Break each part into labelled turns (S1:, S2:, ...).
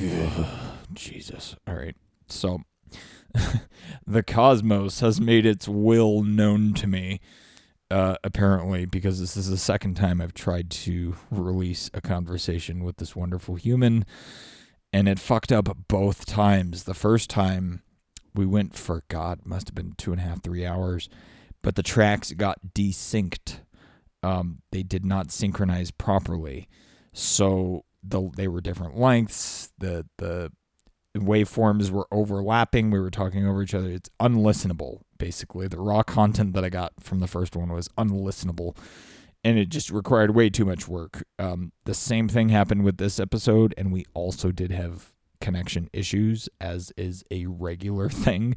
S1: Jesus. All right. So the cosmos has made its will known to me. Uh, apparently, because this is the second time I've tried to release a conversation with this wonderful human, and it fucked up both times. The first time we went for God must have been two and a half, three hours, but the tracks got desynced. Um, they did not synchronize properly, so the they were different lengths. The the waveforms were overlapping. We were talking over each other. It's unlistenable, basically. The raw content that I got from the first one was unlistenable, and it just required way too much work. Um, the same thing happened with this episode, and we also did have connection issues, as is a regular thing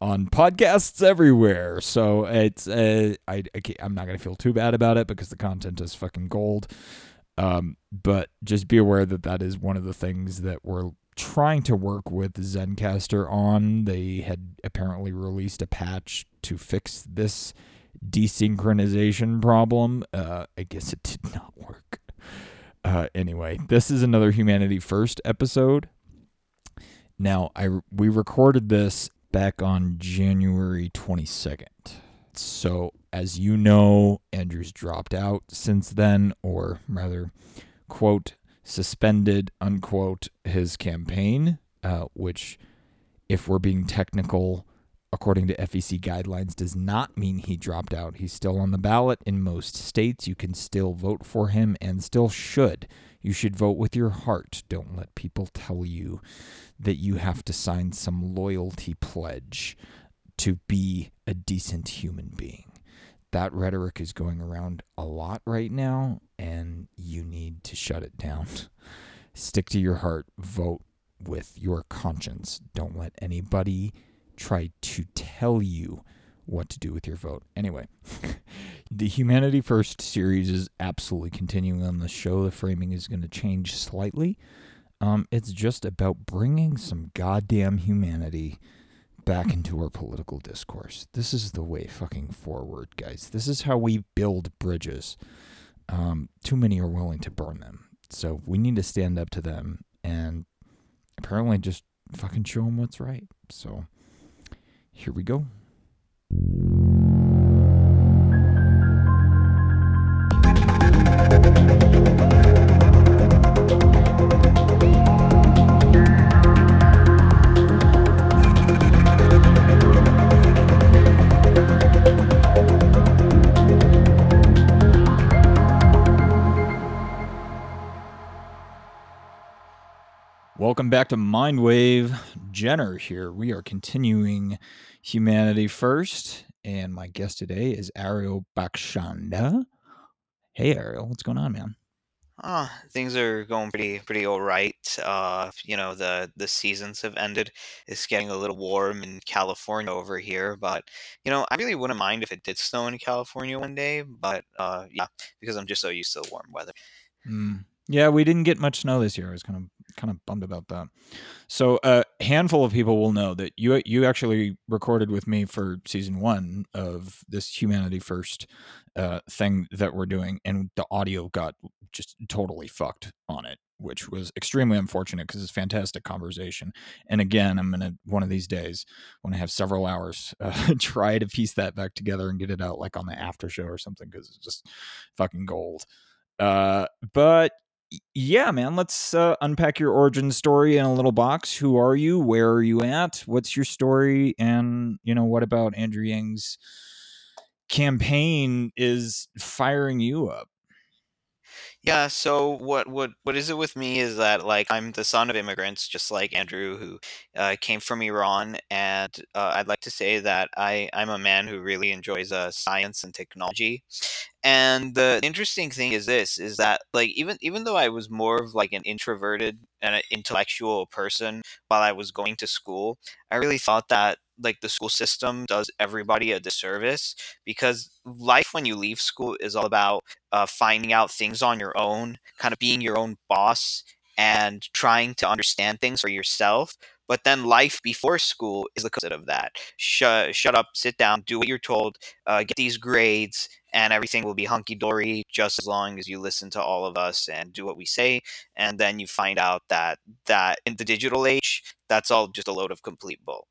S1: on podcasts everywhere. So it's uh, I, I I'm not gonna feel too bad about it because the content is fucking gold. Um, but just be aware that that is one of the things that we're trying to work with Zencastr on. They had apparently released a patch to fix this desynchronization problem. Uh, I guess it did not work. Uh, anyway, this is another Humanity First episode. Now, I we recorded this back on January 22nd. So, as you know, Andrew's dropped out since then, or rather, quote, suspended, unquote, his campaign, uh, which, if we're being technical, according to FEC guidelines, does not mean he dropped out. He's still on the ballot in most states. You can still vote for him and still should. You should vote with your heart. Don't let people tell you that you have to sign some loyalty pledge to be a decent human being. That rhetoric is going around a lot right now, and you need to shut it down. Stick to your heart, vote with your conscience. Don't let anybody try to tell you what to do with your vote. Anyway, the Humanity First series is absolutely continuing on the show. The framing is going to change slightly. Um, it's just about bringing some goddamn humanity back into our political discourse. This is the way fucking forward, guys. This is how we build bridges. Um, too many are willing to burn them. So we need to stand up to them and apparently just fucking show them what's right. So here we go. Welcome back to Mindwave. Jenner here. We are continuing Humanity First, and my guest today is Ariel Bakshanda. Hey, Ariel, what's going on, man?
S2: Uh, things are going pretty pretty all right. Uh, you know, the the seasons have ended. It's getting a little warm in California over here, but you know, I really wouldn't mind if it did snow in California one day. But uh, yeah, because I'm just so used to the warm weather.
S1: Mm. Yeah, we didn't get much snow this year. I was kind of kind of bummed about that. So a uh, handful of people will know that you you actually recorded with me for season one of this Humanity First uh, thing that we're doing, and the audio got just totally fucked on it, which was extremely unfortunate because it's fantastic conversation. And again, I'm gonna one of these days when I have several hours uh, try to piece that back together and get it out like on the after show or something because it's just fucking gold. Uh, but yeah, man, let's uh, unpack your origin story in a little box. Who are you? Where are you at? What's your story? And, you know, what about Andrew Yang's campaign is firing you up?
S2: Yeah, so what what what is it with me is that like I'm the son of immigrants, just like Andrew, who uh, came from Iran, and uh, I'd like to say that I I'm a man who really enjoys uh, science and technology. And the interesting thing is this: is that like even even though I was more of like an introverted and an intellectual person while I was going to school, I really thought that like the school system does everybody a disservice because life when you leave school is all about uh, finding out things on your own, kind of being your own boss and trying to understand things for yourself. But then life before school is the opposite of that. Shut, shut up, sit down, do what you're told, uh, get these grades, and everything will be hunky dory just as long as you listen to all of us and do what we say. And then you find out that that in the digital age, that's all just a load of complete bull.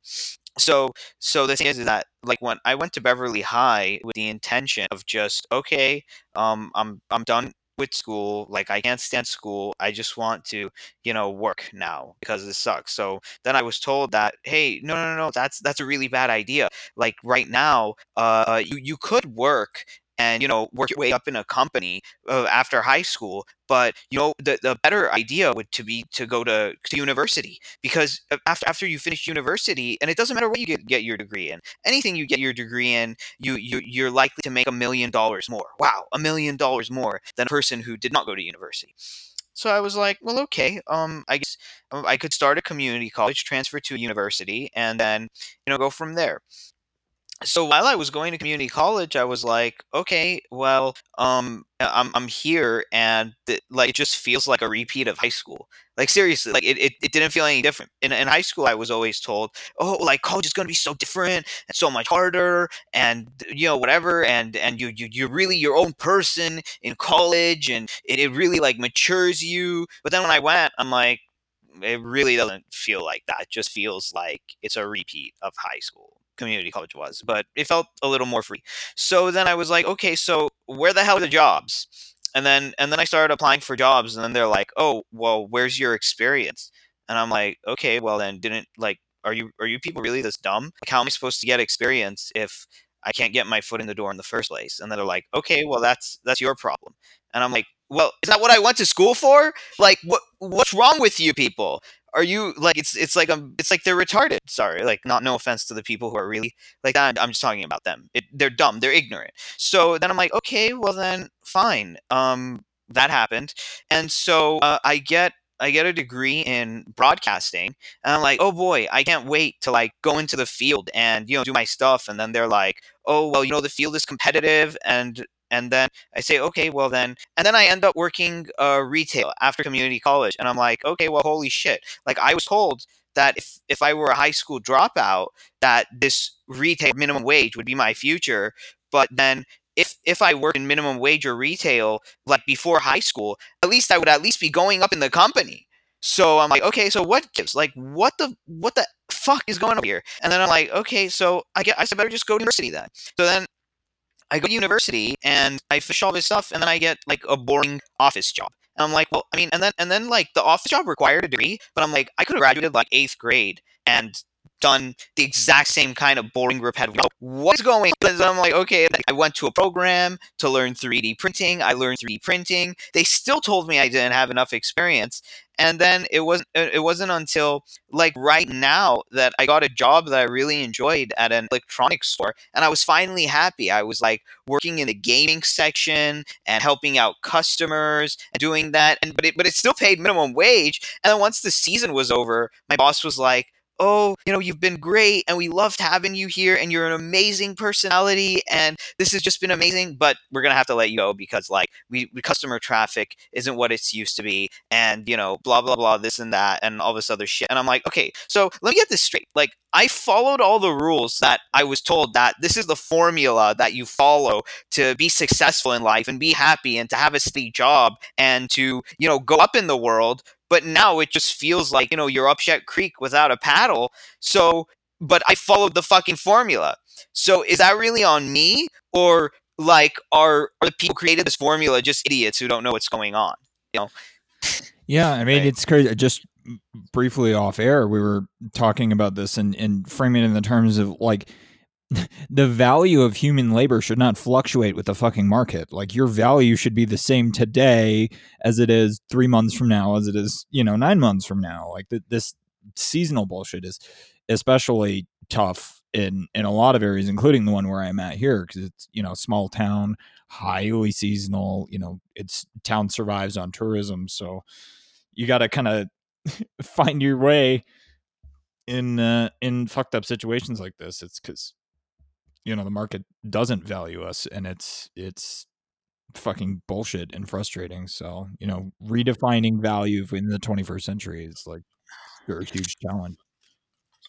S2: So so the thing is, is that like when I went to Beverly High with the intention of just okay, um, I'm I'm done with school. Like I can't stand school. I just want to, you know, work now because this sucks. So then I was told that, hey, no, no, no, no, that's that's a really bad idea. Like right now, uh, you you could work and you know work your way up in a company uh, after high school but you know the, the better idea would to be to go to, to university because after, after you finish university and it doesn't matter what you get, get your degree in anything you get your degree in you, you you're likely to make a million dollars more wow a million dollars more than a person who did not go to university so I was like, well, okay. Um, I guess um, I could start a community college, transfer to a university, and then you know go from there so while I was going to community college, I was like, okay, well, um, I'm I'm here, and th- like it just feels like a repeat of high school. Like seriously, like it, it, it didn't feel any different. In in high school, I was always told, oh, like college is going to be so different and so much harder, and you know whatever, and and you you you're really your own person in college, and it, it really like matures you. But then when I went, I'm like, it really doesn't feel like that. It just feels like it's a repeat of high school community college was, but it felt a little more free. So then I was like, okay, so where the hell are the jobs? And then and then I started applying for jobs, and then they're like, oh, well, where's your experience? And I'm like, okay, well then didn't like, are you are you people really this dumb? Like, how am I supposed to get experience if I can't get my foot in the door in the first place? And then they're like, okay, well that's that's your problem. And I'm like, well, is that what I went to school for? Like, what what's wrong with you people? Are you like it's it's like um it's like they're retarded sorry like not no offense to the people who are really like that i'm just talking about them. It, they're dumb they're ignorant. So then i'm like okay well then fine um that happened. And so uh, i get I get a degree in broadcasting, and I'm like, oh boy, I can't wait to like go into the field and you know do my stuff. And then they're like, oh well, you know the field is competitive, and and then I say, okay, well then, and then I end up working uh, retail after community college, and I'm like, okay, well, holy shit! Like I was told that if if I were a high school dropout, that this retail minimum wage would be my future, but then if if I worked in minimum wage or retail like before high school, at least I would at least be going up in the company. So I'm like, okay, so what gives? Like, what the what the fuck is going on here? And then I'm like, okay, so I get I better just go to university then. So then I go to university and I fish all this stuff, and then I get like a boring office job. And I'm like, well, I mean, and then and then like the office job required a degree, but I'm like, I could have graduated like eighth grade and done the exact same kind of boring repetitive. What's going? Because I'm like, okay, I went to a program to learn 3D printing. I learned 3D printing. They still told me I didn't have enough experience, and then it wasn't uh, it wasn't until like right now that I got a job that I really enjoyed at an electronics store and I was finally happy. I was like working in the gaming section and helping out customers and doing that and but it but it still paid minimum wage and then once the season was over my boss was like oh, you know, you've been great and we loved having you here and you're an amazing personality and this has just been amazing, but we're going to have to let you go because like we, we, customer traffic isn't what it's used to be and, you know, blah, blah, blah, this and that and all this other shit. And I'm like, okay, so let me get this straight. Like I followed all the rules that I was told that this is the formula that you follow to be successful in life and be happy and to have a steady job and to, you know, go up in the world but now it just feels like you know you're up Shit Creek without a paddle. So, but I followed the fucking formula. So is that really on me, or like are, are the people created this formula just idiots who don't know what's going on? You know.
S1: Yeah, I mean right. it's crazy. Just briefly off air, we were talking about this and and framing it in the terms of like the value of human labor should not fluctuate with the fucking market. Like your value should be the same today as it is three months from now, as it is, you know, nine months from now. Like th- this seasonal bullshit is especially tough in in a lot of areas, including the one where I'm at here, because it's you know small town, highly seasonal. You know, its town survives on tourism, so you got to kind of find your way in uh, in fucked up situations like this. It's because you know the market doesn't value us and it's it's fucking bullshit and frustrating so you know redefining value in the 21st century is like a huge challenge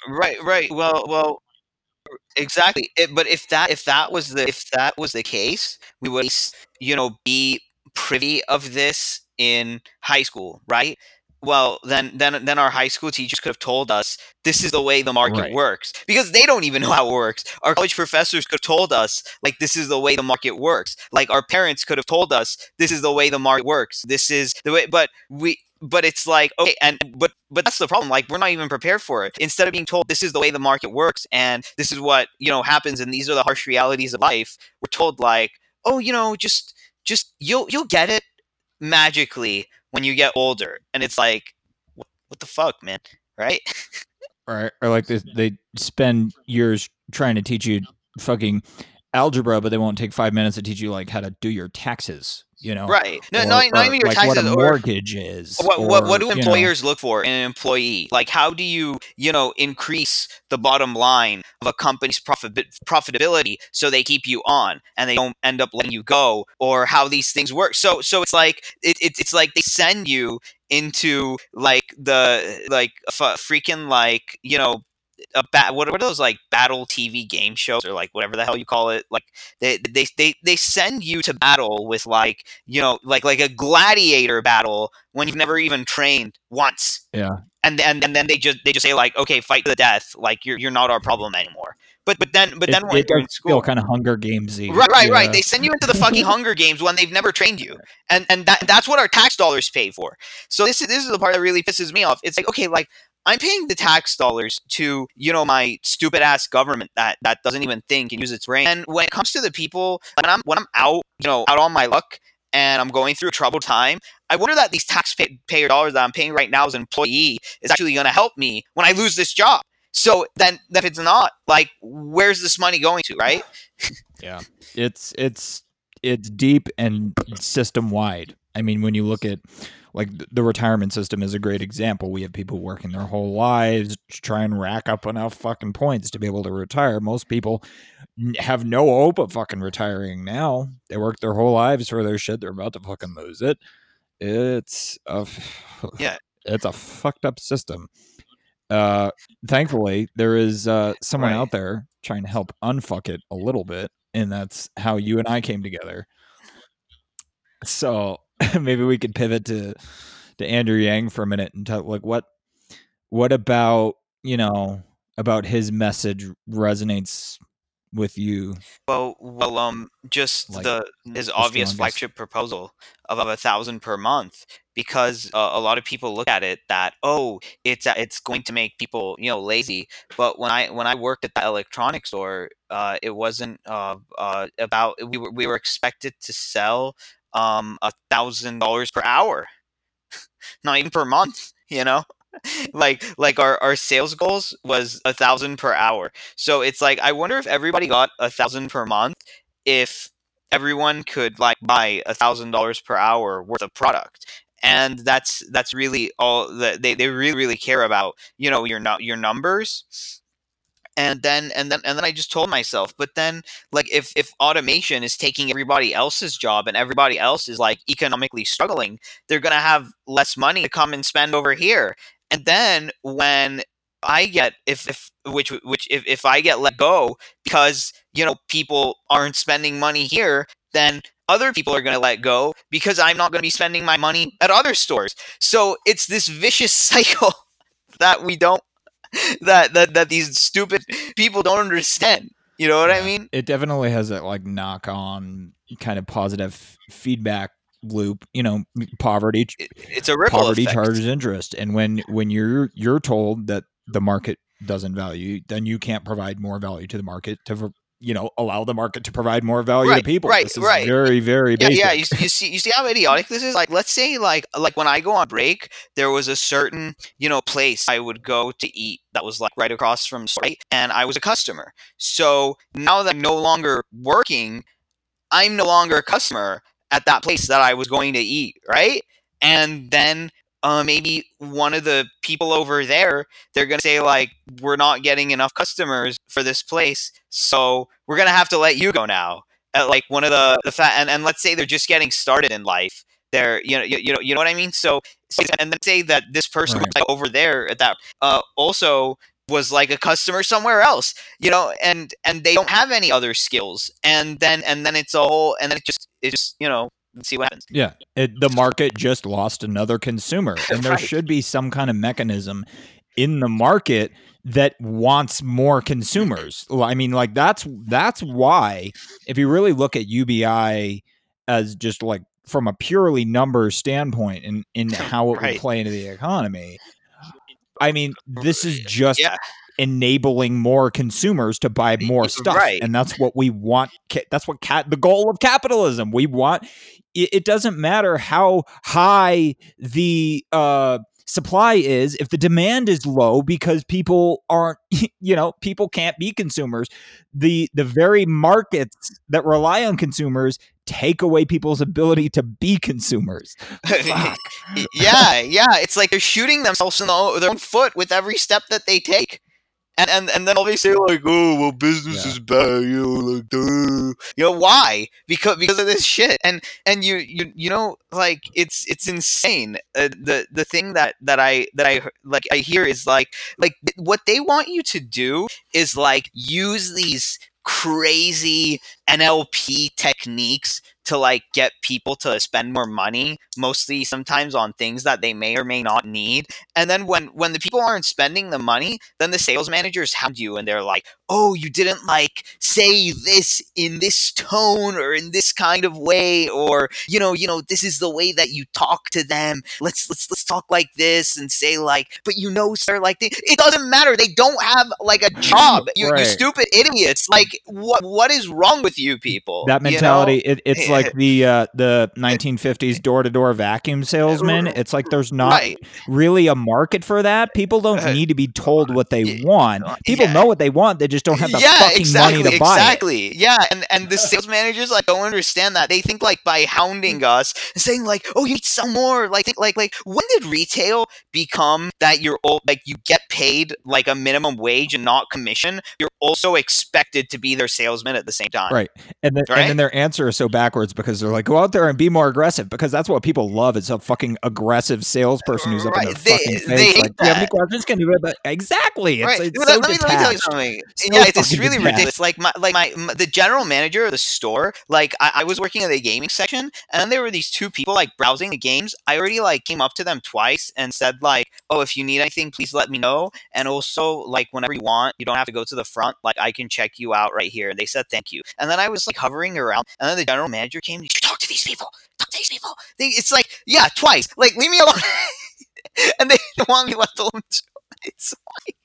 S2: right right well well exactly. It, but if that if that was the if that was the case, we would you know be privy of this in high school, right? Well, then then then our high school teachers could have told us this is the way the market
S1: Right.
S2: works because they don't even know how it works. Our college professors could have told us like this is the way the market works. Like our parents could have told us this is the way the market works. This is the way but we but it's like okay and but but that's the problem like we're not even prepared for it instead of being told this is the way the market works and this is what you know happens and these are the harsh realities of life we're told like oh you know just just you'll you'll get it magically when you get older and it's like what, the fuck man right
S1: Right. Or like they, they spend years trying to teach you fucking algebra, but they won't take five minutes to teach you like how to do your taxes. You know,
S2: right no
S1: Or-
S2: not, not
S1: or,
S2: even your
S1: like
S2: taxes
S1: what a
S2: or
S1: mortgage is.
S2: what, what, what do
S1: or, you know,
S2: employers look for in an employee like how do you you know increase the bottom line of a company's profit profitability so they keep you on and they don't end up letting you go or how these things work so so it's like it, it, it's like they send you into like the like f- freaking like you know a bat what are those like battle TV game shows or like whatever the hell you call it like they they they, they send you to battle with like you know like like a gladiator battle when you've never even trained once
S1: Yeah.
S2: and and, and then they just they just say like okay fight to the death like you're you're not our problem anymore but but then but
S1: it,
S2: then when
S1: it
S2: you're in school
S1: kind of Hunger Gamesy.
S2: Right, right, right. They send you into the fucking Hunger Games when they've never trained you, and and that that's what our tax dollars pay for. So this is this is the part that really pisses me off. It's like okay, like I'm paying the tax dollars to you know my stupid ass government that that doesn't even think and use its brain. And when it comes to the people, when I'm when I'm out, you know, out on my luck. And I'm going through a troubled time. I wonder that these taxpayer dollars that I'm paying right now as an employee is actually going to help me when I lose this job. So then, if it's not, like, where's this money going to, right?
S1: Yeah, it's it's it's deep and system wide. I mean, when you look at like the retirement system is a great example. We have people working their whole lives to try and rack up enough fucking points to be able to retire. Most people have no hope of fucking retiring now. They work their whole lives for their shit. They're about to fucking lose it. It's a
S2: Yeah.
S1: it's a fucked up system. Uh, thankfully, there is uh someone
S2: Right.
S1: out there trying to help unfuck it a little bit, and that's how you and I came together. So maybe we could pivot to to Andrew Yang for a minute and talk like what what about you know about his message resonates with you
S2: Well, well, um, just
S1: Like,
S2: the his obvious
S1: strongest.
S2: flagship proposal of, of a thousand per month, because uh, a lot of people look at it that oh, it's uh, it's going to make people you know lazy. But when I when I worked at the electronics store, uh, it wasn't uh, uh, about we were we were expected to sell um a thousand dollars per hour, not even per month. You know. like like our, our sales goals was a thousand per hour so it's like I wonder if everybody got a thousand per month, if everyone could like buy a thousand dollars per hour worth of product. And that's that's really all that they, they really really care about. You know your nu- your numbers. And then and then and then I just told myself, but then like if if automation is taking everybody else's job and everybody else is like economically struggling, they're gonna have less money to come and spend over here. And then when I get if if which which if, if I get let go because you know people aren't spending money here, then other people are going to let go because I'm not going to be spending my money at other stores. So it's this vicious cycle that we don't that that that these stupid people don't understand. You know what I mean?
S1: it definitely has that like knock on kind of positive feedback loop you know poverty
S2: it's a ripple
S1: poverty
S2: effect.
S1: charges interest and when when you're you're told that the market doesn't value then you can't provide more value to the market to you know allow the market to provide more value
S2: Right,
S1: to people
S2: right,
S1: this is
S2: right.
S1: very very
S2: Yeah,
S1: basic
S2: yeah. You, you see, you see how idiotic this is. Like, let's say, like, like when I go on break, there was a certain, you know, place I would go to eat that was like right across from right? and I was a customer. So now that I'm no longer working, I'm no longer a customer at that place that I was going to eat, right? And then uh, maybe one of the people over there, they're gonna say like, we're not getting enough customers for this place, so we're gonna have to let you go now at like one of the the fa- and, and let's say they're just getting started in life they're you know you, you know you know what i mean so, so and then say that this person
S1: Right.
S2: was like over there at that uh also was like a customer somewhere else you know and and they don't have any other skills and then and then it's a whole and then it just it just you know let's see what happens
S1: Yeah, it, the market just lost another consumer, and there
S2: Right.
S1: should be some kind of mechanism in the market that wants more consumers. I mean, like that's that's why if you really look at UBI as just like from a purely number standpoint in in how it
S2: Right.
S1: would play into the economy. I mean, this is just
S2: yeah
S1: enabling more consumers to buy more stuff
S2: Right.
S1: and that's what we want that's what cat the goal of capitalism. We want it, it doesn't matter how high the uh supply is if the demand is low because people aren't you know people can't be consumers the the very markets that rely on consumers take away people's ability to be consumers.
S2: Yeah yeah it's like they're shooting themselves in the, their own foot with every step that they take and and, and then all they say like oh well business
S1: Yeah.
S2: is bad you know like duh. you know why because because of this shit and and you you you know like it's it's insane uh, the the thing that that i that i like i hear is like like what they want you to do is like use these crazy nlp techniques to like get people to spend more money mostly sometimes on things that they may or may not need. And then when when the people aren't spending the money then the sales managers hound you and they're like oh you didn't like say this in this tone or in this kind of way or you know you know this is the way that you talk to them. Let's let's let's talk like this and say like but you know sir like they, it doesn't matter. They don't have like a job. You,
S1: Right.
S2: you stupid idiots. Like what what is wrong with you people?
S1: That
S2: you know?
S1: mentality it, it's like the uh the 1950s door-to-door vacuum salesman it's like there's not
S2: right
S1: really a market for that people don't
S2: Uh,
S1: need to be told what they want people
S2: yeah.
S1: know what they want they just don't have the
S2: yeah,
S1: fucking
S2: exactly,
S1: money to buy it
S2: exactly. Yeah, and and the sales managers like don't understand that. They think like by hounding us and saying like, "Oh, you need some more." Like, think, like, like when did retail become that you're old, like you get paid like a minimum wage and not commission? You're also expected to be their salesman at the same time.
S1: Right. and then, and then their answer is so backwards because they're like go out there and be more aggressive because that's what people love is a fucking aggressive salesperson who's up in their
S2: they-
S1: fucking
S2: they
S1: face like do you have any questions can you But- exactly it's,
S2: right.
S1: it's
S2: let,
S1: so
S2: let me, let me tell you something.
S1: So
S2: yeah, it's, it's really
S1: detached.
S2: ridiculous. Like my like my m- the general manager of the store. Like I, I was working in the gaming section, and then there were these two people like browsing the games. I already like came up to them twice and said like, "Oh, if you need anything, please let me know." And also like whenever you want, you don't have to go to the front. Like I can check you out right here. And they said thank you. And then I was like hovering around, and then the general manager came. You talk to these people. Talk to these people. They, it's like yeah, twice. Like leave me alone. and they don't want me left alone. It's like,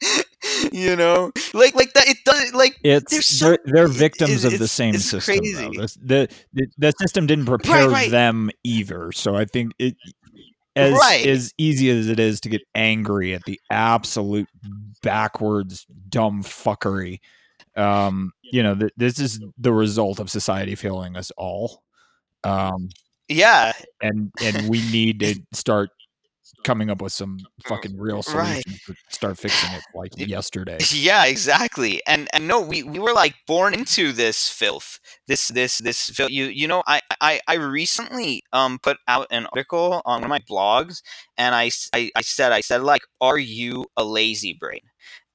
S2: you know, like like that. It does like
S1: It's
S2: There's so-
S1: they're, they're
S2: it-
S1: victims of the same
S2: it's
S1: system.
S2: crazy.
S1: The, the, the system didn't prepare
S2: right.
S1: them either. So I think it as
S2: Right.
S1: as easy as it is to get angry at the absolute backwards dumb fuckery. Um, you know, th- this is the result of society failing us all. Um,
S2: yeah,
S1: and and we need to start coming up with some fucking real
S2: Right.
S1: solutions to start fixing it like yesterday.
S2: yeah, exactly. And and no, we, we were like born into this filth. This this this filth. You you know, I I I recently um put out an article on one of my blogs, and I, I I said I said like, are you a lazy brain?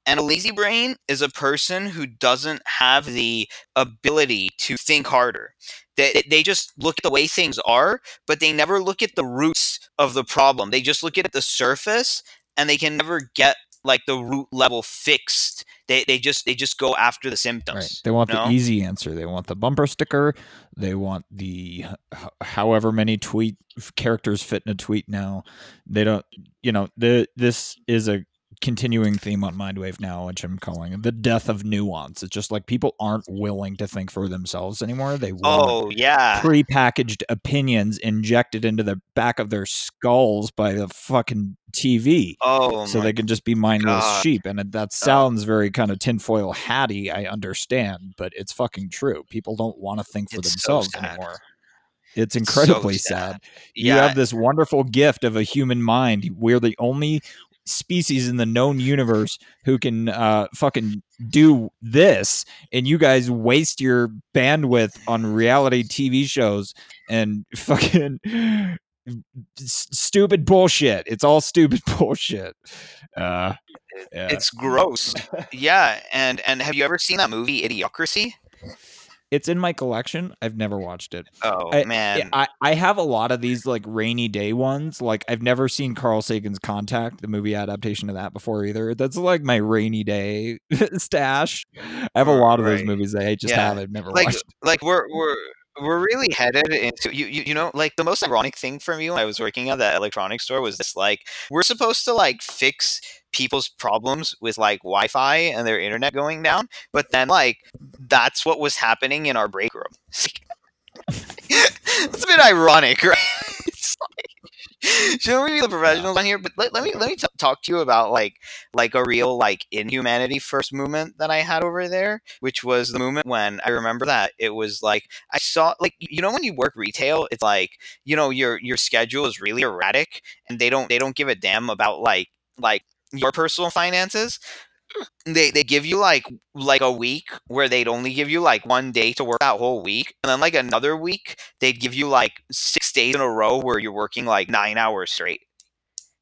S2: And a lazy brain is a person who doesn't have the ability to think harder. They, they just look at the way things are, but they never look at the roots of the problem. They just look at the surface and they can never get like the root level fixed. They, they just they just go after the symptoms.
S1: Right. They want
S2: no?
S1: the easy answer. They want the bumper sticker. They want the h- however many tweet characters fit in a tweet now. They don't. You know, the this is a continuing theme on Mindwave now, which I'm calling the death of nuance. It's just like people aren't willing to think for themselves anymore. They want
S2: Oh yeah.
S1: prepackaged opinions injected into the back of their skulls by the fucking TV
S2: Oh
S1: so they can just be mindless
S2: God.
S1: sheep. And that sounds very kind of tinfoil hatty, I understand, but it's fucking true. People don't want to think for
S2: It's
S1: themselves
S2: sad.
S1: anymore. It's
S2: so
S1: incredibly
S2: sad.
S1: sad. You have this wonderful gift of a human mind. We're the only species in the known universe who can uh, fucking do this, and you guys waste your bandwidth on reality TV shows and fucking s- stupid bullshit. It's all stupid bullshit. Uh, Yeah.
S2: It's gross. yeah, and and have you ever seen that movie Idiocracy?
S1: It's in my collection. I've never watched it.
S2: Oh
S1: I,
S2: man,
S1: I I have a lot of these like rainy day ones. Like I've never seen Carl Sagan's Contact, the movie adaptation of that before either. That's like my rainy day stash. I have a lot of those movies that I just
S2: Yeah.
S1: have. I've never
S2: like
S1: watched.
S2: like we're we're we're really headed into you, you you know like the most ironic thing for me when I was working at that electronics store was this like we're supposed to like fix people's problems with like Wi-Fi and their internet going down, but then like that's what was happening in our break room. It's a bit ironic, right? It's like, shouldn't we be the professionals on here? But let, let me let me t- talk to you about like like a real like inhumanity first movement that I had over there, which was the movement when I remember that it was like I saw like you know when you work retail, it's like you know your your schedule is really erratic and they don't they don't give a damn about like like your personal finances. They they give you like like a week where they'd only give you like one day to work that whole week, and then like another week they'd give you like six days in a row where you're working like nine hours straight.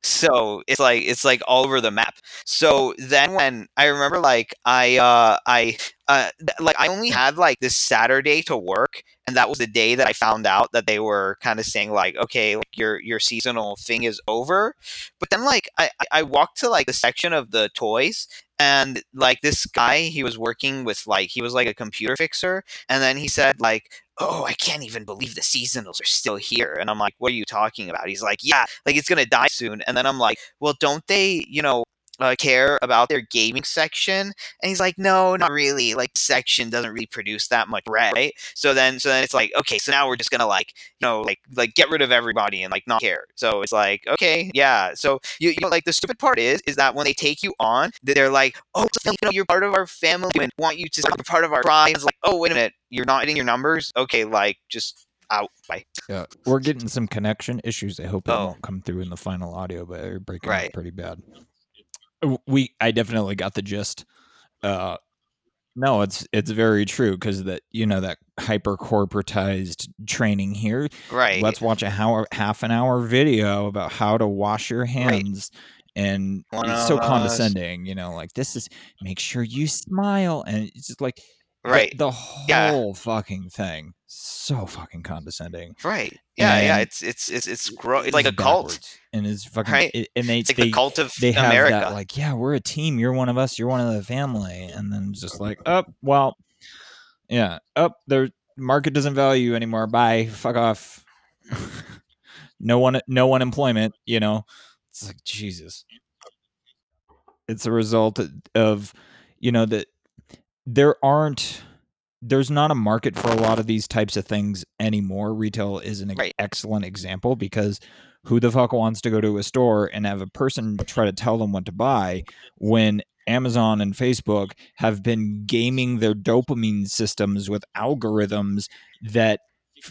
S2: So it's like it's like all over the map. So then when I remember like I uh I uh like I only had like this Saturday to work and that was the day that I found out that they were kind of saying like okay like your your seasonal thing is over. But then like I I walked to like the section of the toys and like this guy he was working with like he was like a computer fixer and then he said like oh, I can't even believe the seasonals are still here. And I'm like, what are you talking about? He's like, yeah, like it's gonna die soon. And then I'm like, well, don't they, you know, uh, care about their gaming section? And he's like, no, not really. Like section doesn't really produce that much bread, right? So then, so then it's like, okay, so now we're just gonna like, you know, like like get rid of everybody and like not care. So it's like, okay, yeah. So you, you know, like the stupid part is, is that when they take you on, they're like, oh, you know, you're part of our family and want you to be part of our tribe. It's like, oh, wait a minute, you're not hitting your numbers. Okay, like just out. Bye.
S1: Yeah, we're getting some connection issues. I hope it
S2: Oh.
S1: won't come through in the final audio, but they're breaking
S2: Right.
S1: up pretty bad. We, I definitely got the gist. Uh, no, it's it's very true because that you know that hyper corporatized training here.
S2: Right.
S1: Let's watch a hour, half an hour video about how to wash your hands. And
S2: One
S1: it's so condescending, you know, like this is make sure you smile. And it's just like
S2: right.
S1: the,
S2: Yeah.
S1: whole fucking thing. So fucking condescending.
S2: Right. Yeah. yeah. It's it's it's it's gro- It's like a cult.
S1: and it's fucking
S2: Right.
S1: it- and they
S2: It's like
S1: they,
S2: the cult of
S1: they have
S2: America.
S1: that like yeah we're a team you're one of us you're one of the family and then just like oh well yeah up oh, their market doesn't value you anymore bye fuck off no one no unemployment you know it's like jesus it's a result of you know that there aren't there's not a market for a lot of these types of things anymore retail is an
S2: Right.
S1: excellent example because who the fuck wants to go to a store and have a person try to tell them what to buy when Amazon and Facebook have been gaming their dopamine systems with algorithms that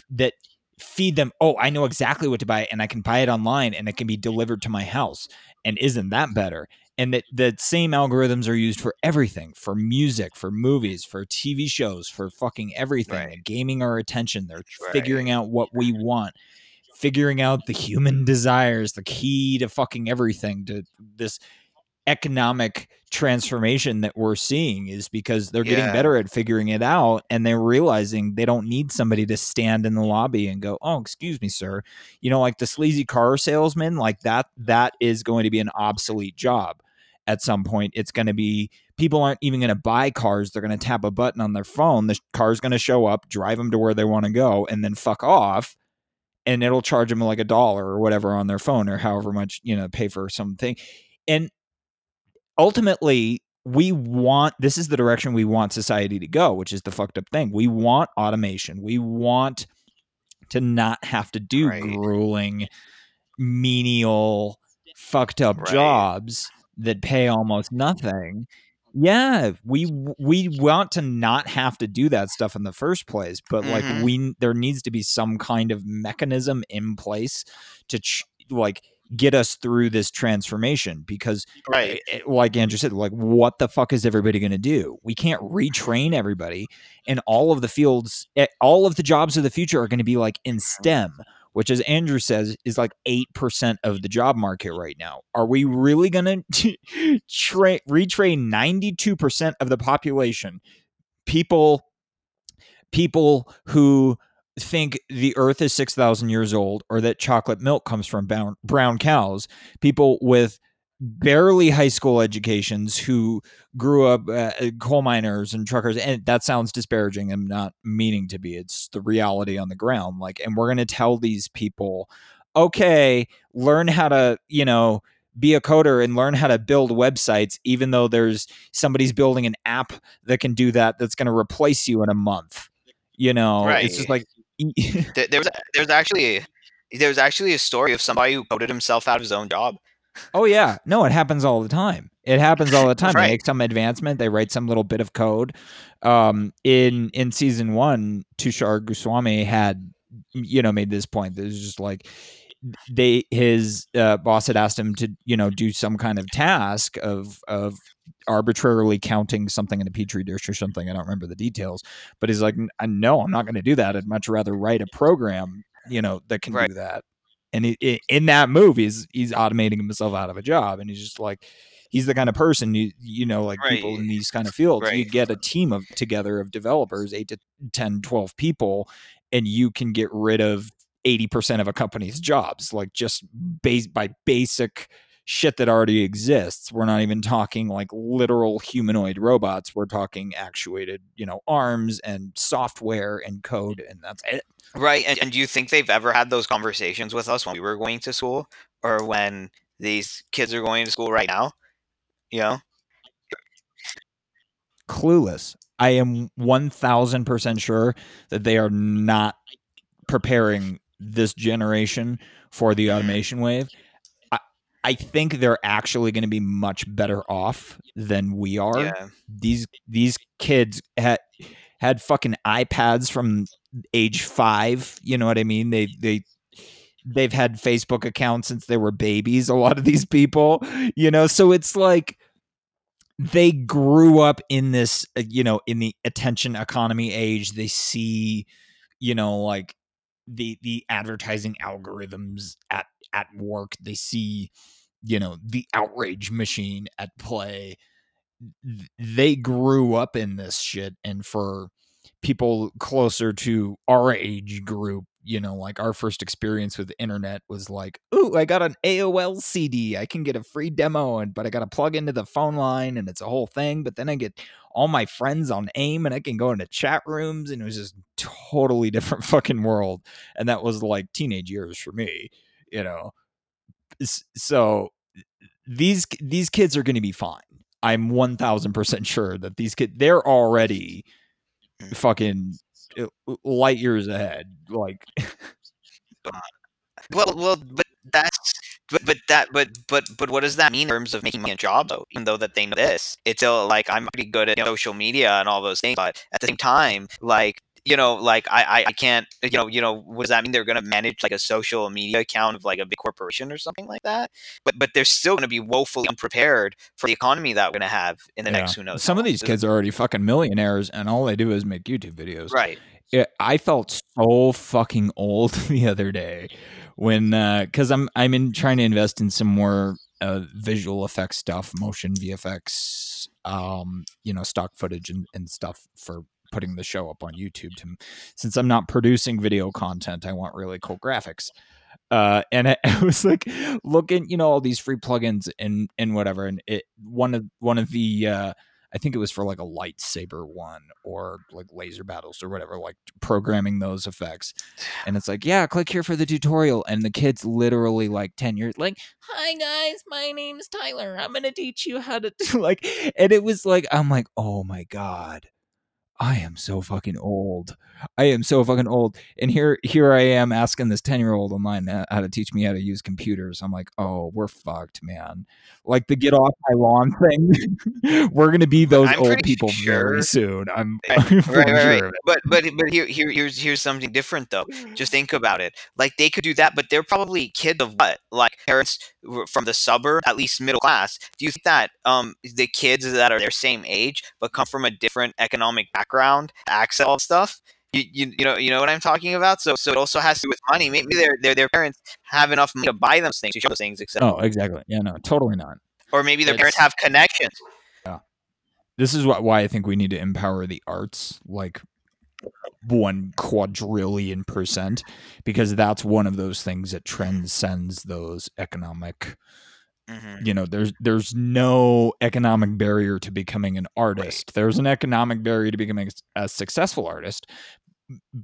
S1: that feed them oh I know exactly what to buy and I can buy it online and it can be delivered to my house and isn't that better and that the same algorithms are used for everything for music for movies for tv shows for fucking everything
S2: Right.
S1: Gaming our attention they're
S2: Right.
S1: figuring out what we want figuring out the human desires the key to fucking everything to this economic transformation that we're seeing is because they're getting better at figuring it out and they're realizing they don't need somebody to stand in the lobby and go oh excuse me sir. You know like the sleazy car salesman like that that is going to be an obsolete job at some point. It's going to be people aren't even going to buy cars. They're going to tap a button on their phone. The car's going to show up drive them to where they want to go and then fuck off and it'll charge them like a dollar or whatever on their phone or however much you know pay for something. And ultimately we want this is the direction we want society to go which is the fucked up thing we want automation we want to not have to do
S2: Right.
S1: grueling menial fucked up
S2: Right.
S1: jobs that pay almost nothing yeah we we want to not have to do that stuff in the first place but
S2: Mhm.
S1: like we there needs to be some kind of mechanism in place to ch- like get us through this transformation because
S2: Right.
S1: it- like Andrew said, like what the fuck is everybody going to do? We can't retrain everybody, and all of the fields, eh, all of the jobs of the future are going to be like in STEM, which, as Andrew says, is like 8% of the job market right now. Are we really going to tra- retrain 92% of the population? People, people who think the earth is 6,000 years old or that chocolate milk comes from brown, cows, people with barely high school educations who grew up uh, coal miners and truckers and that sounds disparaging i'm not meaning to be. It's the reality on the ground. Like and we're going to tell these people okay learn how to you know be a coder and learn how to build websites even though there's somebody's building an app that can do that that's going to replace you in a month. You know
S2: Right.
S1: it's just like
S2: There, there was there's actually there's actually a story of somebody who coded himself out of his own job.
S1: Oh yeah, no, it happens all the time. It happens all the time. They make some advancement, they write some little bit of code. Um, in in season one, Tushar Goswami had, you know, made this point. Was just like they his uh, boss had asked him to, you know, do some kind of task of of arbitrarily counting something in a petri dish or something. I don't remember the details, but he's like, no, I'm not going to do that. I'd much rather write a program, you know, that can
S2: Right.
S1: do that. And he, i in that move, he's he's automating himself out of a job, and he's just like, he's the kind of person you you know, like people in these kind of fields, you get a team of together of developers, eight to 10, 12 people, and you can get rid of 80% of a company's jobs, like just based by basic shit that already exists. We're not even talking like literal humanoid robots. We're talking actuated, you know, arms and software and code, and that's it.
S2: Right. And, and do you think they've ever had those conversations with us when we were going to school or when these kids are going to school right now? You know?
S1: Clueless. I am 1000% sure that they are not preparing this generation for the automation wave. I, I think they're actually going to be much better off than we are.
S2: Yeah.
S1: these these kids had had fucking iPads from age five. You know what I mean? They they they've had Facebook accounts since they were babies. A lot of these people, you know, so it's like they grew up in this, uh, you know, in the attention economy age. They see, you know, like the the advertising algorithms at at work. They see, you know, the outrage machine at play they grew up in this shit and for people closer to our age group you know like our first experience with the internet was like ooh i got an aol cd i can get a free demo and but i gotta plug into the phone line and it's a whole thing but then i get all my friends on aim and i can go into chat rooms and it was just totally different fucking world and that was like teenage years for me you know? So these these kids are going to be fine. I'm 1000% sure that these kids they're already fucking uh, light years ahead. Like
S2: Well, well, but that's but but that but but but what does that mean in terms of making a job though? Even though that they know this, it's still like I'm pretty good at social media and all those things, but at the same time, like you know, like I I, I can't you know you know what does that mean? They're gonna manage like a social media account of like a big corporation or something like that. But but they're still gonna be woefully unprepared for the economy that we're gonna have in the next who knows.
S1: Some of these kids are already fucking millionaires and all they do is make YouTube videos.
S2: right?
S1: Yeah, I felt so fucking old the other day when because I'm I'm in trying to invest in some more uh, visual effects stuff, motion VFX, um, you know, stock footage and, and stuff for putting the show up on YouTube. To, since I'm not producing video content, I want really cool graphics. Uh, and I, I was like looking, you know, all these free plugins and and whatever, and it one of one of the uh, I think it was for like a lightsaber one or like laser battles or whatever, like programming those effects. And it's like, yeah, click here for the tutorial. And the kid's literally like 10 years, like, hi guys, my name's Tyler. I'm going to teach you how to do like, and it was like, I'm like, oh my God. I am so fucking old. I am so fucking old. And here here I am asking this 10-year-old online uh, how to teach me how to use computers. I'm like, "Oh, we're fucked, man." Like the get off my lawn thing. we're going to be those
S2: I'm
S1: old people
S2: sure-
S1: very soon. I'm,
S2: Right,
S1: I'm
S2: right, right,
S1: sure
S2: right. But but but here, here here's here's something different though. Just think about it. Like they could do that, but they're probably kids of what? Like parents from the suburb, at least middle class. Do you think that um the kids that are their same age but come from a different economic background access all stuff? You, you, you know you know what I'm talking about. So so it also has to do with money. Maybe their their their parents have enough money to buy them things, to show those things, etc.
S1: Oh, exactly. Yeah, no, totally not.
S2: Or maybe their parents have connections.
S1: Yeah, This is why, why I think we need to empower the arts like one quadrillion percent because that's one of those things that transcends those economic
S2: hmm
S1: you know there's there's no economic barrier to becoming an artist there's an economic barrier to becoming a successful artist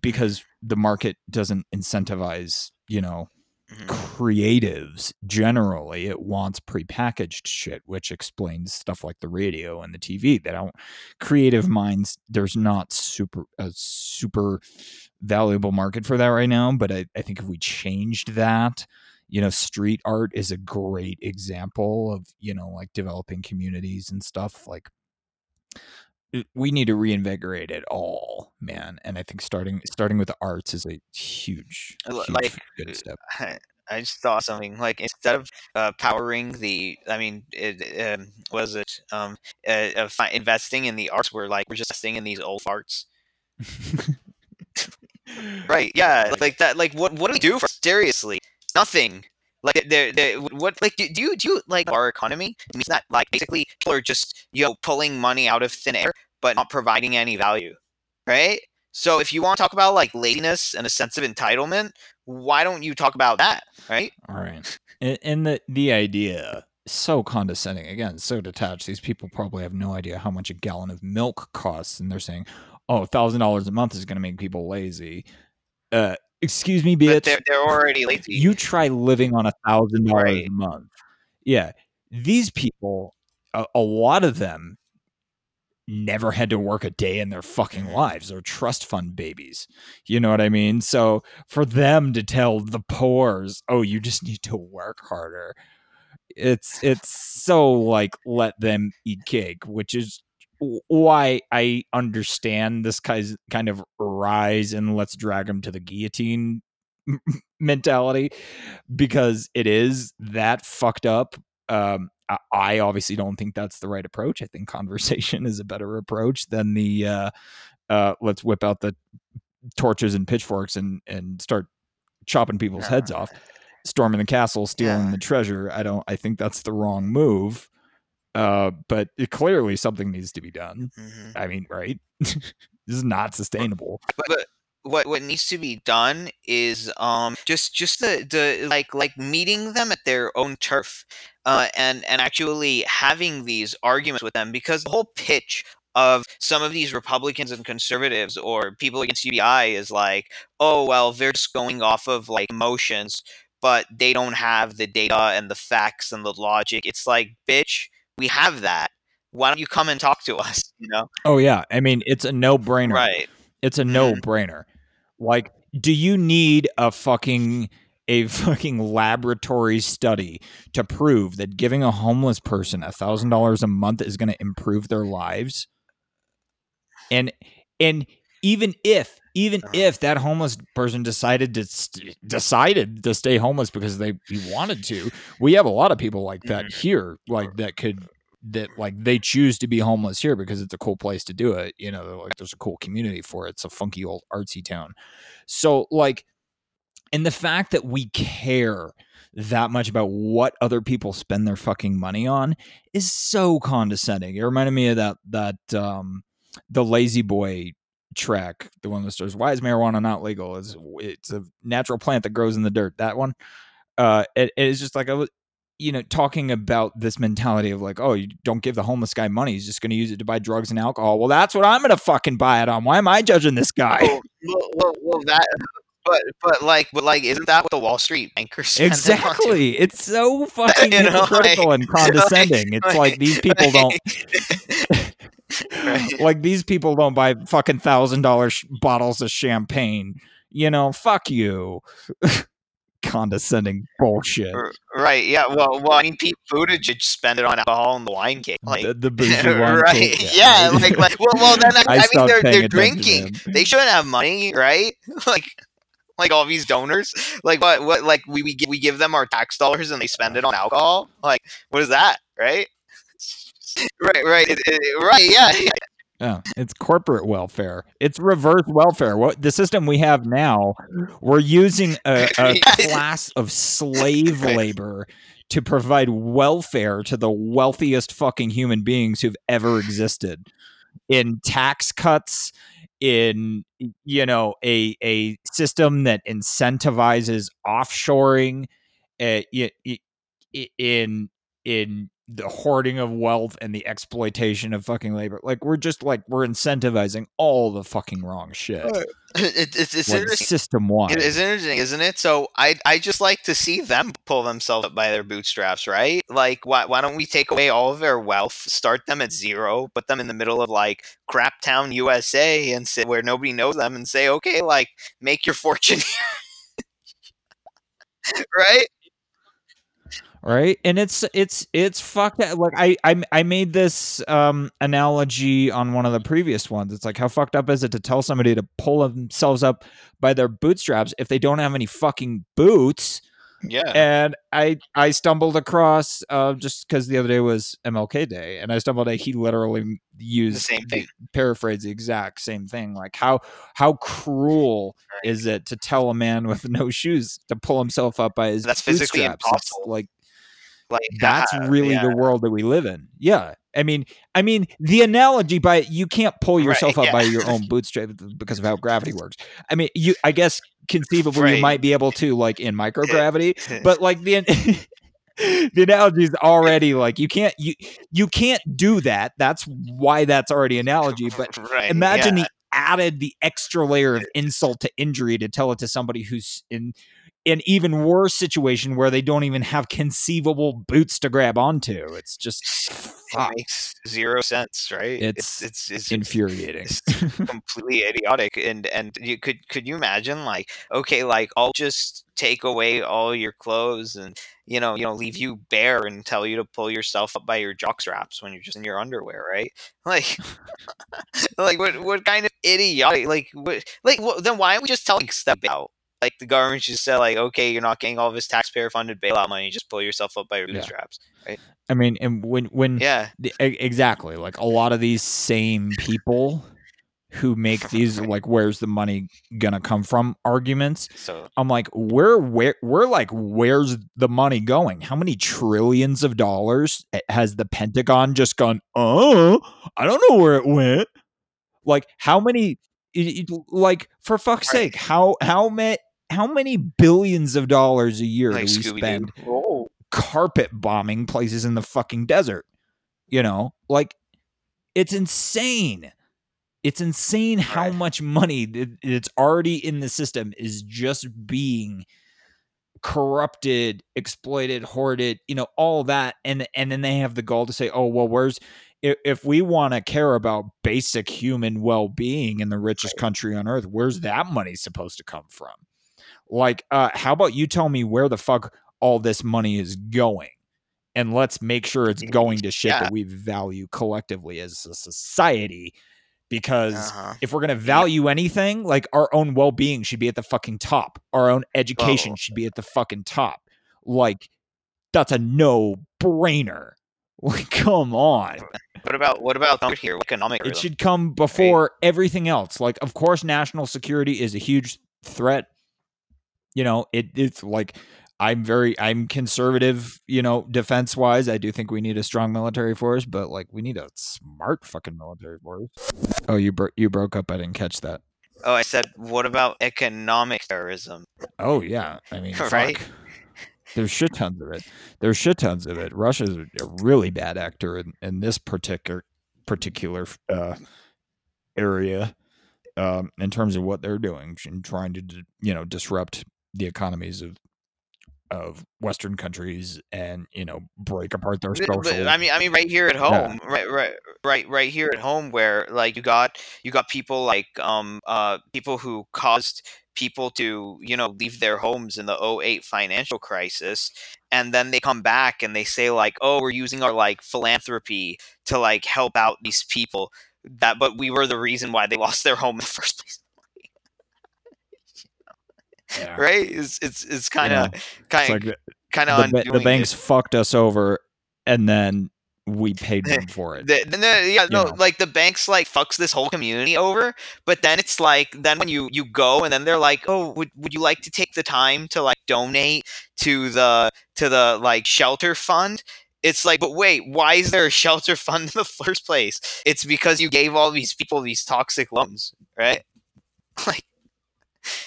S1: because the market doesn't incentivize you know
S2: hmm
S1: creatives generally it wants prepackaged shit which explains stuff like the radio and the tv they don't creative minds there's not super a super valuable market for that right now but I, I think if we changed that you know street art is a great example of you know like developing communities and stuff like we need to reinvigorate it all man and i think starting starting with the arts is a huge, huge
S2: like,
S1: good step
S2: I, just thought something like instead of uh, powering the, I mean, it, um, was it um, uh, uh, fi- investing in the arts? We're like we're just investing in these old farts, right? Yeah, like that. Like what? What do we do for seriously? Nothing. Like there, there. What? Like do, do you do you like our economy? It means that like basically people are just you know pulling money out of thin air, but not providing any value, right? So if you want to talk about like laziness and a sense of entitlement, why don't you talk about that, right?
S1: All right. And, and the the idea so condescending again, so detached. These people probably have no idea how much a gallon of milk costs, and they're saying, "Oh, thousand dollars a month is going to make people lazy." Uh, excuse me,
S2: But
S1: bitch.
S2: they're they're already lazy.
S1: You try living on a thousand dollars a month. Yeah, these people, a, a lot of them, never had to work a day in their fucking lives. They're trust fund babies. You know what I mean? So for them to tell the poor's, oh, you just need to work harder. It's it's so like let them eat cake, which is why I understand this kind kind of rise and let's drag him to the guillotine mentality because it is that fucked up. Um, I, I obviously don't think that's the right approach. I think conversation is a better approach than the uh, uh, let's whip out the torches and pitchforks and and start chopping people's heads off, storming the castle, stealing
S2: Yeah.
S1: the treasure. I don't. I think that's the wrong move. Uh, but it, clearly something needs to be done.
S2: Mhm.
S1: I mean, right? this is not sustainable.
S2: But, but what what needs to be done is um just just the the like like meeting them at their own turf, uh and and actually having these arguments with them because the whole pitch of some of these Republicans and conservatives or people against UBI is like, oh well, they're just going off of like emotions, but they don't have the data and the facts and the logic. It's like, bitch, we have that. Why don't you come and talk to us? You know,
S1: Oh yeah, I mean it's a no brainer.
S2: right?
S1: It's a
S2: Mhm.
S1: no brainer. Like, do you need a fucking a fucking laboratory study to prove that giving a homeless person a thousand dollars a month is going to improve their lives? And and even if even if that homeless person decided to st- decided to stay homeless because they he wanted to, we have a lot of people like that here, like that could that like they choose to be homeless here because it's a cool place to do it. You know, like there's a cool community for it. It's a funky old artsy town. So like, and the fact that we care that much about what other people spend their fucking money on is so condescending. It reminded me of that that um the lazy boy track, the one that starts why is marijuana not legal? It's it's a natural plant that grows in the dirt. That one. Uh it, it is just like I was you know, talking about this mentality of like, oh, you don't give the homeless guy money; he's just going to use it to buy drugs and alcohol. Well, that's what I'm going to fucking buy it on. Why am I judging this guy?
S2: well, well, well, well, that but but like but like isn't that what the Wall Street bankers spend it on too?
S1: exactly. It's so fucking hypocritical
S2: like-
S1: and condescending. it's like these people don't
S2: Right.
S1: like these people don't buy fucking thousand dollar sh- bottles of champagne. You know, fuck you. condescending bullshit.
S2: Right yeah well well I mean Pete Buttigieg spend it on alcohol and the wine cake like
S1: the, the bougie one.
S2: right
S1: too.
S2: yeah, like, like well well then I,
S1: I
S2: I, mean they're they're drinking they shouldn't have money right like like all these donors like what what like we we give, we give them our tax dollars and they spend it on alcohol like what is that right right right it- it- right yeah
S1: Yeah, it's corporate welfare. It's reverse welfare. What the system we have now, we're using a, a class of slave labor to provide welfare to the wealthiest fucking human beings who've ever existed. In tax cuts, in you know a a system that incentivizes offshoring, uh, in in the hoarding of wealth and the exploitation of fucking labor. Like we're just like we're incentivizing all the fucking wrong shit.
S2: it, it's it's
S1: Like system wide.
S2: It is interesting, isn't it? So I I just like to see them pull themselves up by their bootstraps, right? Like why why don't we take away all of their wealth, start them at zero, put them in the middle of like crap town USA and say where nobody knows them and say, okay, like make your fortune here. right?
S1: Right and it's it's it's fucked up. like I, I i made this um analogy on one of the previous ones it's like how fucked up is it to tell somebody to pull themselves up by their bootstraps if they don't have any fucking boots
S2: Yeah.
S1: and i i stumbled across uh just because the other day was mlk day and i stumbled he literally used the
S2: same thing.
S1: paraphrase the exact same thing like how how cruel
S2: Right.
S1: is it to tell a man with no shoes to pull himself up by his
S2: That's physically
S1: It's
S2: impossible.
S1: like
S2: Like
S1: that's really
S2: yeah.
S1: the world that we live in. Yeah. I mean, I mean, the analogy by you can't pull
S2: Right,
S1: yourself up
S2: yeah.
S1: by your own bootstrap because of how gravity works. I mean, you I guess conceivably
S2: Right.
S1: you might be able to like in microgravity, but like the the analogy is already like you can't you you can't do that. That's why that's already analogy, but
S2: right,
S1: imagine
S2: yeah.
S1: the added the extra layer of insult to injury to tell it to somebody who's in an even worse situation where they don't even have conceivable boots to grab onto. It's just
S2: it makes zero sense, right?
S1: It's
S2: it's it's, it's
S1: infuriating.
S2: it's completely idiotic and and you could could you imagine like okay like i'll just take away all your clothes and you know you know leave you bare and tell you to pull yourself up by your jock straps when you're just in your underwear right like like what what kind of idiotic like what like what, then why don't we just tell like step out like the government just said like okay you're not getting all this taxpayer funded bailout money just pull yourself up by your
S1: Yeah.
S2: right
S1: I mean, and when when
S2: yeah
S1: the- exactly like a lot of these same people who make these like where's the money gonna come from arguments
S2: so
S1: I'm like, where, where, we're like, where's the money going? How many trillions of dollars has the Pentagon just gone? Oh, I don't know where it went. Like, how many? like, for fuck's sake, how how many how many billions of dollars a year
S2: like
S1: do we
S2: Scooby
S1: spend
S2: Doo.
S1: carpet bombing places in the fucking desert? You know, like, it's insane. It's insane how
S2: Right.
S1: much money that's already in the system is just being corrupted, exploited, hoarded, you know, all that. And and then they have the goal to say, oh, well, where's if, if we want to care about basic human well-being in the richest country on earth, where's that money supposed to come from? Like, uh, how about you tell me where the fuck all this money is going? And let's make sure it's going to shit
S2: Yeah.
S1: that we value collectively as a society. Because
S2: Uh-huh.
S1: if we're going to value anything, like our own well being should be at the fucking top. Our own education
S2: Well-
S1: should be at the fucking top. Like, that's a no brainer. Like, come on.
S2: What about what about here? Economic.
S1: It should come before everything else. Like, of course, national security is a huge threat. You know, it, it's like I'm very I'm conservative, you know, defense wise. I do think we need a strong military force, but like we need a smart fucking military force. Oh, you bro- you broke up. I didn't catch that.
S2: Oh, I said, what about economic terrorism?
S1: Oh yeah, I mean,
S2: Right?
S1: fuck. There's shit tons of it. There's shit tons of it. Russia's a a really bad actor in, in this particular particular uh, area um, in terms of what they're doing and trying to you know disrupt the economies of of Western countries and you know break apart their
S2: But- but,
S1: social.
S2: I mean, I mean, right here at
S1: Yeah.
S2: home, right, right, right, right here at home, where like you got you got people like um uh people who caused people to you know leave their homes in the 08 financial crisis and then they come back and they say like oh we're using our like philanthropy to like help out these people that but we were the reason why they lost their home in the first place
S1: Yeah.
S2: right it's it's it's kind of kind of kind of
S1: the, ba- the banks fucked us over and then we paid them for it.
S2: The, the, the- yeah, no,
S1: know.
S2: like the banks like fucks this whole community over, but then it's like then when you you go and then they're like, oh, would would you like to take the time to like donate to the to the like shelter fund? It's like, but wait, why is there a shelter fund in the first place? It's because you gave all these people these toxic loans, right? Like,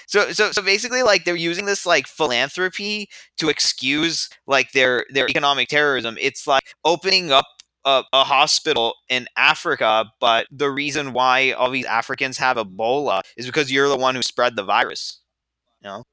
S2: so so so basically, like they're using this like philanthropy to excuse like their their economic terrorism. It's like opening up a, a hospital in Africa, but the reason why all these Africans have Ebola is because you're the one who spread the virus. You know?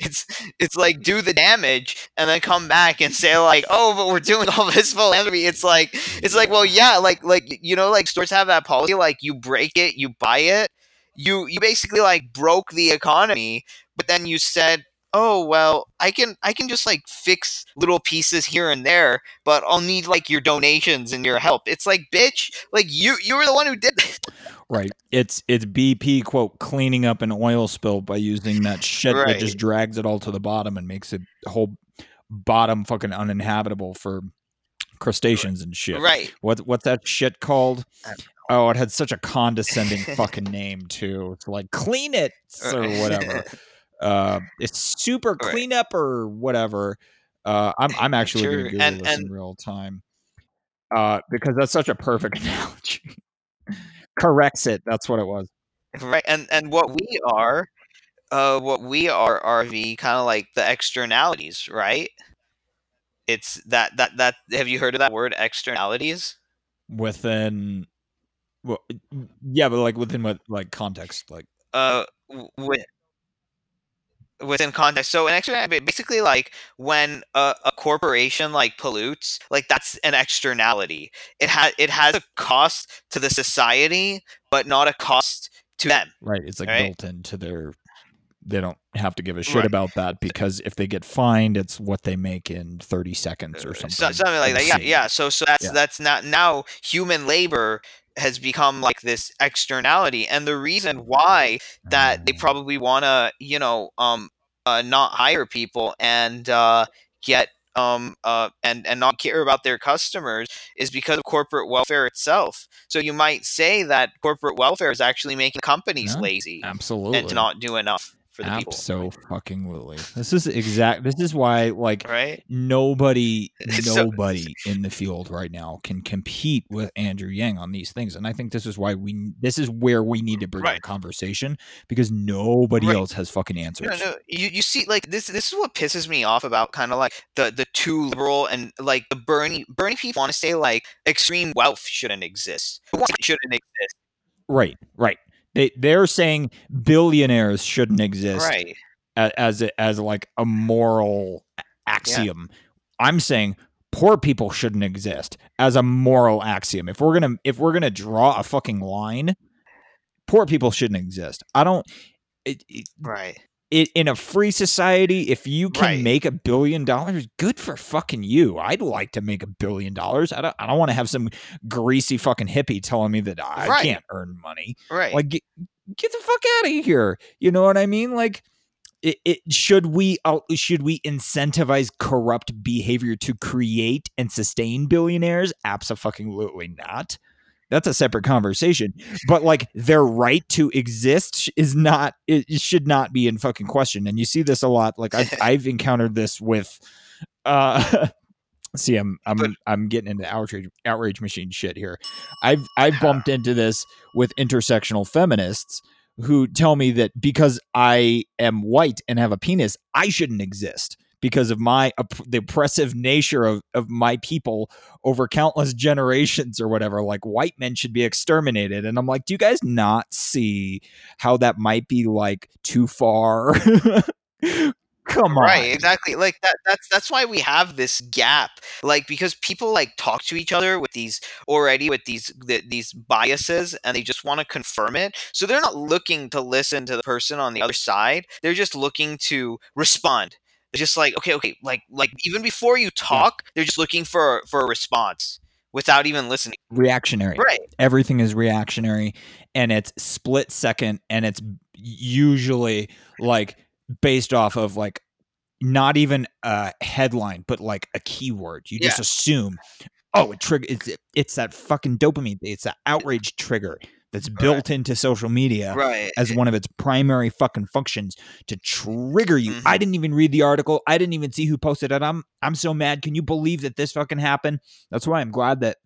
S2: It's it's like do the damage and then come back and say like oh but we're doing all this philanthropy. It's like it's like well yeah like like you know like stores have that policy like you break it you buy it you you basically like broke the economy but then you said oh well i can i can just like fix little pieces here and there but i'll need like your donations and your help. It's like bitch like you you were the one who did this
S1: Right. It's it's BP quote cleaning up an oil spill by using that shit that just drags it all to the bottom and makes it whole bottom fucking uninhabitable for crustaceans and shit.
S2: right
S1: What what's that shit called? Oh, it had such a condescending fucking name too. It's like clean it or whatever. Uh, it's super
S2: Right.
S1: cleanup or whatever. Uh, I'm I'm actually
S2: Sure,
S1: gonna Google
S2: and-
S1: this in real time. Uh, because that's such a perfect analogy. Corrects it. That's what it was.
S2: right and and what we are uh what we are are the kind of like the externalities right it's that that that have you heard of that word externalities
S1: Within, well, yeah, but like within what like context, like
S2: uh with within context so an externality basically like when a, a corporation like pollutes like that's an externality it has it has a cost to the society but not a cost to them
S1: right, it's like
S2: Right.
S1: built into their. They don't have to give a shit
S2: Right.
S1: about that because if they get fined, it's what they make in thirty seconds or uh, something.
S2: So- something like that. Yeah, yeah. So so that's
S1: Yeah.
S2: that's not now human labor has become like this externality, and the reason why that they
S1: Mm.
S2: probably want to you know um uh, not hire people and uh, get um uh and and not care about their customers is because of corporate welfare itself. So you might say that corporate welfare is actually making companies
S1: Yeah,
S2: lazy
S1: absolutely.
S2: and to not do enough for the people,
S1: so fucking. This is exact. This is why like
S2: right?
S1: nobody,
S2: So-
S1: nobody in the field right now can compete with Andrew Yang on these things, and I think this is why we. This is where we need to bring the
S2: Right.
S1: conversation because nobody
S2: Right.
S1: else has fucking answers.
S2: No, no, you, you see, like this this is what pisses me off about kind of like the the too liberal and like the Bernie Bernie people want to say like extreme wealth shouldn't exist. It shouldn't exist.
S1: Right, right. They they're saying billionaires shouldn't exist
S2: Right.
S1: a- as a, as like a moral axiom. I'm saying poor people shouldn't exist as a moral axiom. If we're gonna if we're gonna draw a fucking line, poor people shouldn't exist. I don't. It, it,
S2: Right.
S1: It, in a free society, if you can
S2: Right.
S1: make a billion dollars, good for fucking you. I'd like to make a billion dollars. I don't. I don't want to have some greasy fucking hippie telling me that I
S2: Right.
S1: can't earn money.
S2: Right.
S1: Like, get, get the fuck out of here. You know what I mean? Like, it, it should we uh, should we incentivize corrupt behavior to create and sustain billionaires? Absolutely not. That's a separate conversation. But like their right to exist is not it should not be in fucking question. And you see this a lot. Like I've I've encountered this with uh see I'm I'm
S2: But-
S1: I'm getting into outrage outrage machine shit here. I've I've bumped into this with intersectional feminists who tell me that because I am white and have a penis, I shouldn't exist because of my the oppressive nature of, of my people over countless generations or whatever. Like white men should be exterminated, and I'm like, do you guys not see how that might be like too far? Come on,
S2: Right, exactly. Like that that's that's why we have this gap. Like because people like talk to each other with these already with these th- these biases and they just want to confirm it. So they're not looking to listen to the person on the other side. They're just looking to respond. Just like, okay, okay, like like even before you talk, they're just looking for for a response without even listening.
S1: reactionary.
S2: Right.
S1: everything is reactionary and it's split second and it's usually like based off of like not even a headline, but like a keyword. You just
S2: Yeah.
S1: assume, oh, it trigger. It's it's that fucking dopamine. It's that outrage trigger that's built into social media
S2: right.
S1: as one of its primary fucking functions to trigger you. I
S2: Mhm.
S1: didn't even read the article. I didn't even see who posted it. I'm I'm so mad. Can you believe that this fucking happened? That's why I'm glad that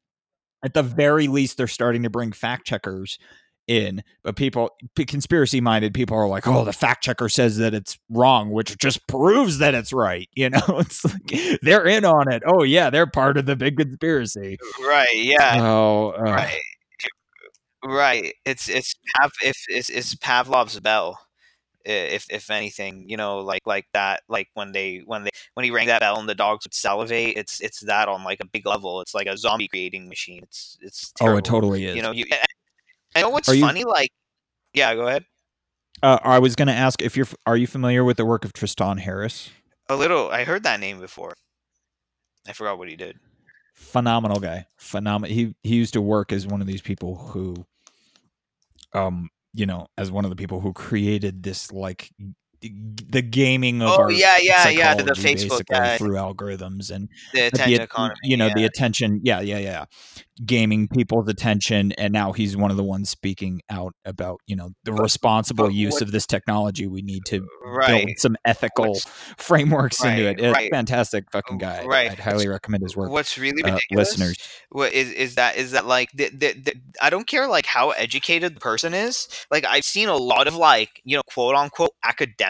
S1: at the very least they're starting to bring fact checkers in. But people conspiracy minded people are like, "Oh, the fact checker says that it's wrong, which just proves that it's right." You know, it's like they're in on it. Oh yeah, they're part of the big conspiracy.
S2: right. Yeah.
S1: Oh, uh,
S2: right. Right. It's it's Pav, if it's, it's Pavlov's bell. i- If if anything, you know, like like that, like when they when they when he rang that bell and the dogs would salivate, it's it's that on like a big level. It's like a zombie creating machine. It's it's
S1: oh,
S2: terrible.
S1: it totally is.
S2: You know, you. I know what's
S1: Are you-
S2: funny. Like, yeah, go ahead.
S1: uh, I was going to ask if you're f- are you familiar with the work of Tristan Harris?
S2: A little. I heard that name before. I forgot what he did.
S1: phenomenal guy phenomenal he he used to work as one of these people who um you know as one of the people who created this like the gaming of
S2: Oh,
S1: our
S2: yeah, yeah, yeah, the Facebook guy.
S1: through algorithms and
S2: The
S1: but the
S2: attention
S1: at-
S2: economy.
S1: you know the attention yeah yeah yeah gaming people's attention and now he's one of the ones speaking out about you know the responsible
S2: but
S1: use
S2: what-
S1: of this technology we need to
S2: right.
S1: build some ethical frameworks into it It's
S2: right.
S1: fantastic fucking guy
S2: Right.
S1: i'd highly recommend his work
S2: What's really
S1: uh,
S2: ridiculous,
S1: listeners
S2: what is is that is that like the, the, the, I don't care like how educated the person is. Like I've seen a lot of like you know quote unquote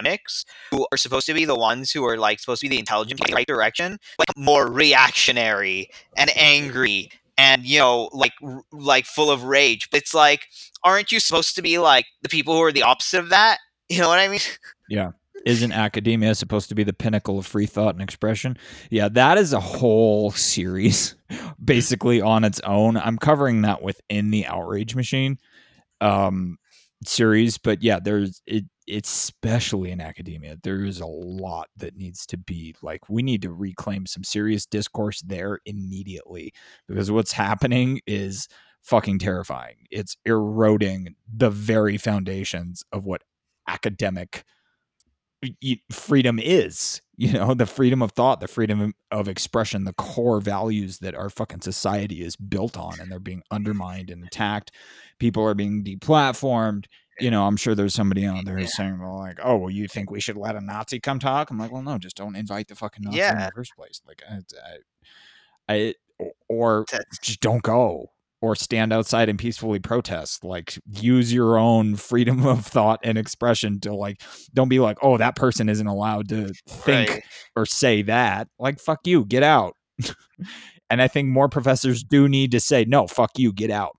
S2: academics who are supposed to be the ones who are like supposed to be the intelligent in the right direction, like more reactionary and angry and you know like r- like full of rage. But it's like, aren't you supposed to be like the people who are the opposite of that? You know what I mean?
S1: Yeah isn't academia supposed to be the pinnacle of free thought and expression? Yeah, that is a whole series basically on its own. I'm covering that within the outrage machine um series, but yeah, there's it especially in academia. There is a lot that needs to be like we need to reclaim some serious discourse there immediately because what's happening is fucking terrifying. It's eroding the very foundations of what academic freedom is you know the freedom of thought the freedom of expression the core values that our fucking society is built on and they're being undermined and attacked. People are being deplatformed. You know i'm sure there's somebody out there who's saying well like oh well you think we should let a nazi come talk? I'm like well no just don't invite the fucking nazi in the first place. Like i, I, I or just don't go or stand outside and peacefully protest. Like use your own freedom of thought and expression to like don't be like oh that person isn't allowed to think
S2: Right.
S1: or say that. Like fuck you get out. And i think more professors do need to say no fuck you get out.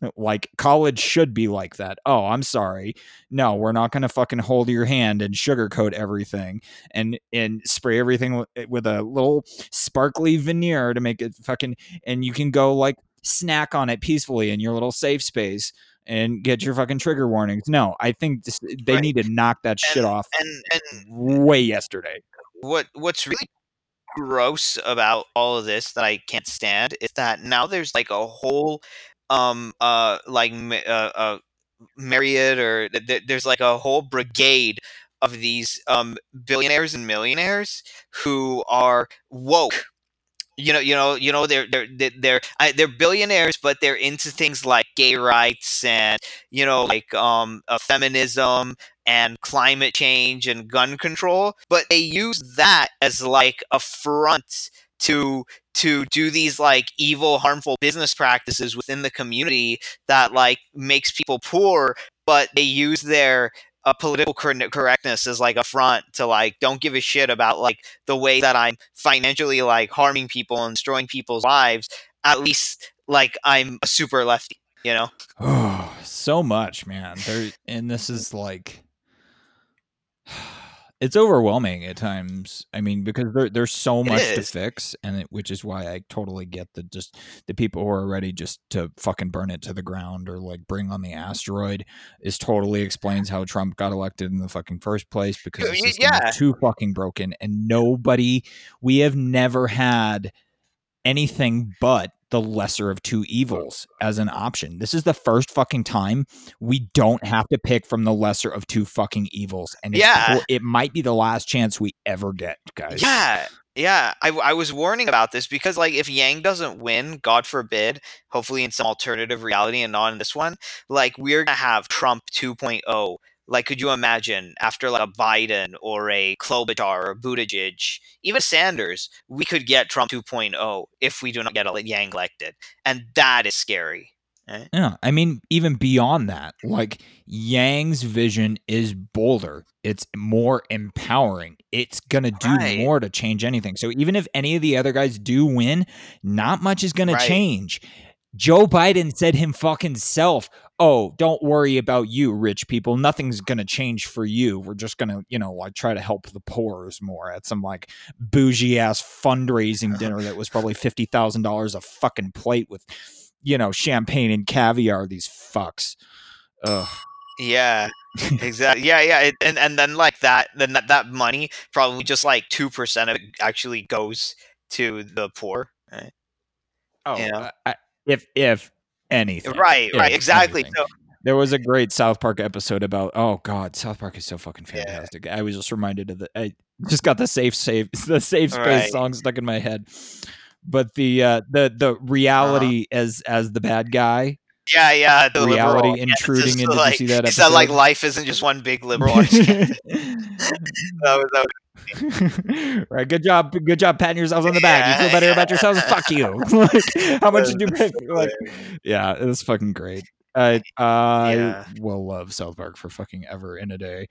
S1: Like college should be like that. Oh i'm sorry. No we're not going to fucking hold your hand and sugarcoat everything and and spray everything with, eh, with a little sparkly veneer to make it fucking and you can go like snack on it peacefully in your little safe space and get your fucking trigger warnings no i think this, they
S2: Right.
S1: need to knock that shit off
S2: And and
S1: way yesterday
S2: what what's really gross about all of this that I can't stand is that now there's like a whole um uh like uh, uh myriad or th- there's like a whole brigade of these um billionaires and millionaires who are woke you know you know you know they're they're they're they're, billionaires but they're into things like gay rights and you know like um uh, feminism and climate change and gun control but they use that as like a front to to do these like evil harmful business practices within the community that like makes people poor but they use their uh, political correctness is like a front to like don't give a shit about like the way that i'm financially like harming people and destroying people's lives at least like i'm a super lefty you know
S1: Oh, so much, man. There and this is like it's overwhelming at times. I mean, because there, there's so much to fix, and it, which is why I totally get the just the people who are ready just to fucking burn it to the ground or like bring on the asteroid is totally explains how Trump got elected in the fucking first place because the system
S2: yeah.
S1: is too fucking broken, and nobody we have never had anything but the lesser of two evils as an option. This is the first fucking time we don't have to pick from the lesser of two fucking evils, and
S2: Yeah.
S1: po- it might be the last chance we ever get, guys.
S2: Yeah, yeah. I, I was warning about this because, like, if Yang doesn't win, God forbid, hopefully in some alternative reality and not in this one, like, we're gonna have Trump 2.0. Like, could you imagine after like a Biden or a Klobuchar or Buttigieg, even Sanders, we could get Trump 2.0 if we do not get a Yang elected, and that is scary.
S1: Yeah, I mean, even beyond that, like Yang's vision is bolder. It's more empowering. It's gonna do
S2: Right.
S1: more to change anything. So even if any of the other guys do win, not much is gonna change. Joe Biden said him fucking self, "Oh, don't worry about you, rich people. Nothing's gonna change for you. We're just gonna, you know, like try to help the poor's more at some like bougie ass fundraising dinner that was probably fifty thousand dollars a fucking plate with, you know, champagne and caviar. These fucks. Ugh.
S2: Yeah, exactly. Yeah, yeah, it, and and then like that, then that, that money probably just like two percent of it actually goes to the poor. Right,
S1: Oh? I- I- if if anything,
S2: right, right, exactly.
S1: anything.
S2: So
S1: There was a great South Park episode about oh god, South Park is so fucking
S2: Yeah.
S1: fantastic. I was just reminded of the I just got the safe safe the safe space
S2: Right.
S1: song stuck in my head. But the uh the the reality as as the bad guy,
S2: yeah, yeah, the
S1: reality
S2: liberal.
S1: Intruding
S2: just
S1: in. Did
S2: like,
S1: see that
S2: it's not like life isn't just one big liberal that was, that was,
S1: right, good job, good job patting yourselves on the back. You feel
S2: Yeah.
S1: better about yourselves? Fuck you. like, how much did you make? Like, yeah, it was fucking great. I I
S2: Yeah.
S1: will love South Park for fucking ever in a day.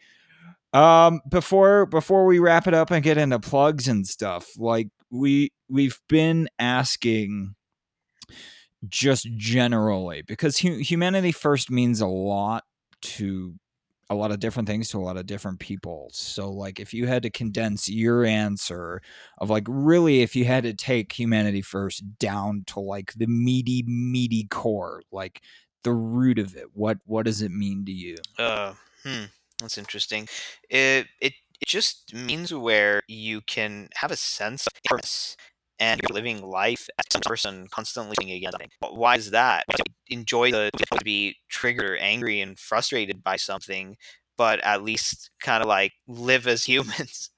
S1: Um, before before we wrap it up and get into plugs and stuff, like we we've been asking just generally because hu- humanity first means a lot to a lot of different things to a lot of different people. So like if you had to condense your answer of like really if you had to take humanity first down to like the meaty meaty core, like the root of it, what what does it mean to you?
S2: uh, hmm, that's interesting. It it it just means where you can have a sense of purpose and you're living life as some person constantly against something. Why is that? Enjoy the to be triggered or angry and frustrated by something, but at least kind of like live as humans.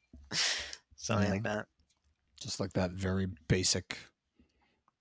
S2: something
S1: Yeah.
S2: like that.
S1: Just like that very basic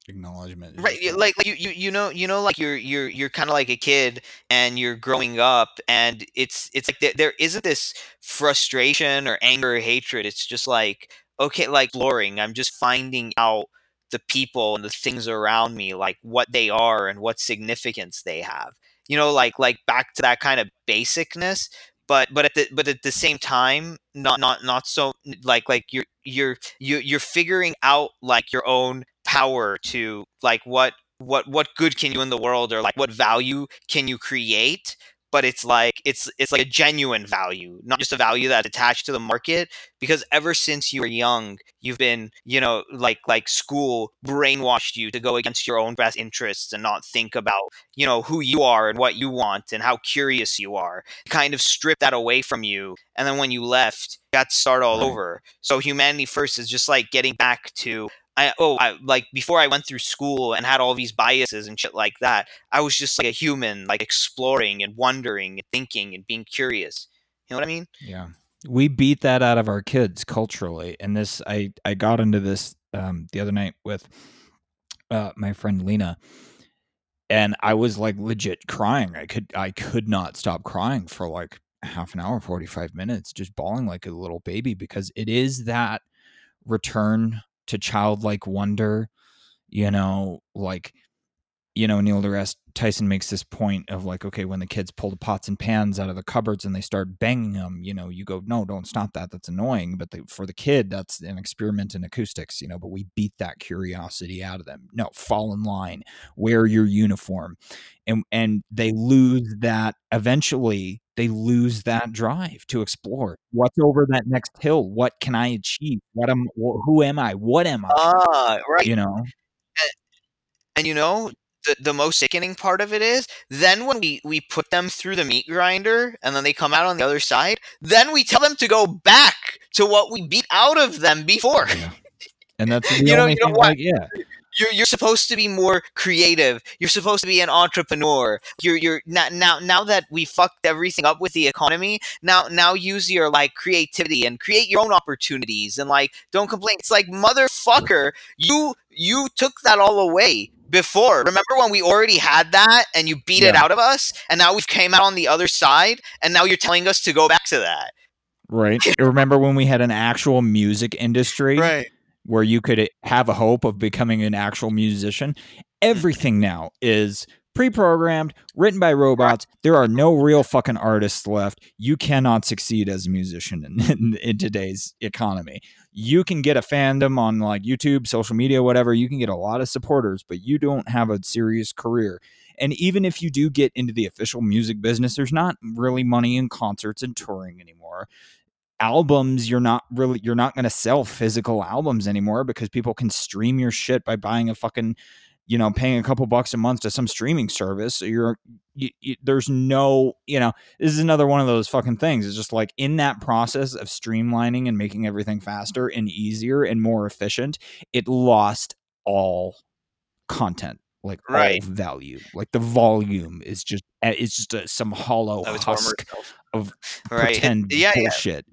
S1: acknowledgement.
S2: right like, like you, you you know you know like you're you're you're kind of like a kid and you're growing up and it's it's like there, there isn't this frustration or anger or hatred it's just like okay like exploring i'm just finding out the people and the things around me like what they are and what significance they have you know like like back to that kind of basicness but but at the but at the same time not not not so like like you're you're you you're figuring out like your own power to like what what what good can you in the world or like what value can you create but it's like it's it's like a genuine value not just a value that's attached to the market because ever since you were young you've been you know like like school brainwashed you to go against your own best interests and not think about you know who you are and what you want and how curious you are kind of strip that away from you and then when you left you got to start all
S1: Right.
S2: over so humanity first is just like getting back to I oh I like before I went through school and had all these biases and shit like that. I was just like a human, like exploring and wondering and thinking and being curious. You know what I mean?
S1: Yeah. We beat that out of our kids culturally. And this I I got into this um the other night with uh my friend Lena and I was like legit crying. I could I could not stop crying for like half an hour, 45 minutes, just bawling like a little baby because it is that return to childlike wonder, you know, like you know, Neil deGrasse Tyson makes this point of like, okay, when the kids pull the pots and pans out of the cupboards and they start banging them, you know, you go, no, don't stop that. That's annoying. But the, for the kid, that's an experiment in acoustics, you know. But we beat that curiosity out of them. No, fall in line, wear your uniform, and and they lose that. Eventually, they lose that drive to explore. What's over that next hill? What can I achieve? What am? Who am I? What am I?
S2: Ah, right.
S1: You know.
S2: And you know, the, the most sickening part of it is then when we, we put them through the meat grinder and then they come out on the other side, then we tell them to go back to what we beat out of them before.
S1: Yeah. And that's the
S2: You know-
S1: only
S2: you know
S1: thing.
S2: what?
S1: Like, yeah.
S2: you're you're supposed to be more creative. You're supposed to be an entrepreneur. You're you're now now now that we fucked everything up with the economy. Now now use your like creativity and create your own opportunities and like don't complain. It's like motherfucker, you you took that all away before. Remember when we already had that and you beat it out of us, and now we've came out on the other side, and now you're telling us to go back to that.
S1: Right. Remember when we had an actual music industry right? where you could have a hope of becoming an actual musician? Mm-hmm. Everything now is pre-programmed, written by robots. There are no real fucking artists left. You cannot succeed as a musician in, in, in today's economy. You can get a fandom on like YouTube, social media, whatever. You can get a lot of supporters, but you don't have a serious career. And even if you do get into the official music business, there's not really money in concerts and touring anymore. Albums, you're not really you're not going to sell physical albums anymore because people can stream your shit by buying a fucking you know paying a couple bucks a month to some streaming service. So you're you, you, there's no you know this is another one of those fucking things. It's just like in that process of streamlining and making everything faster and easier and more efficient, it lost all content like
S2: Right.
S1: all value like the volume is just eh, it's just a, some hollow
S2: Of
S1: husk of
S2: Right. It-
S1: pretend
S2: yeah, yeah,
S1: bullshit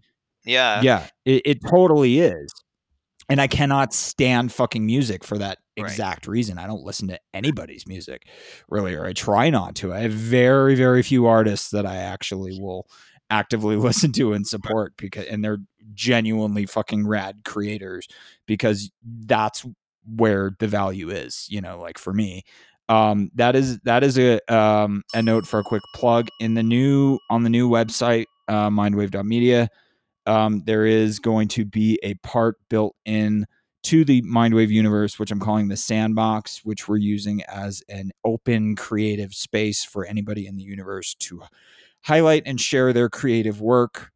S2: yeah.
S1: yeah it, it totally is and i cannot stand fucking music for that
S2: Right.
S1: exact reason. I don't listen to anybody's music really or i try not to. I have very very few artists that i actually will actively listen to and support because and they're genuinely fucking rad creators because that's where the value is you know like for me. Um that is that is a um a note for a quick plug. In the new on the new website uh mindwave.media um, there is going to be a part built in to the Mindwave universe, which I'm calling the sandbox, which we're using as an open creative space for anybody in the universe to highlight and share their creative work.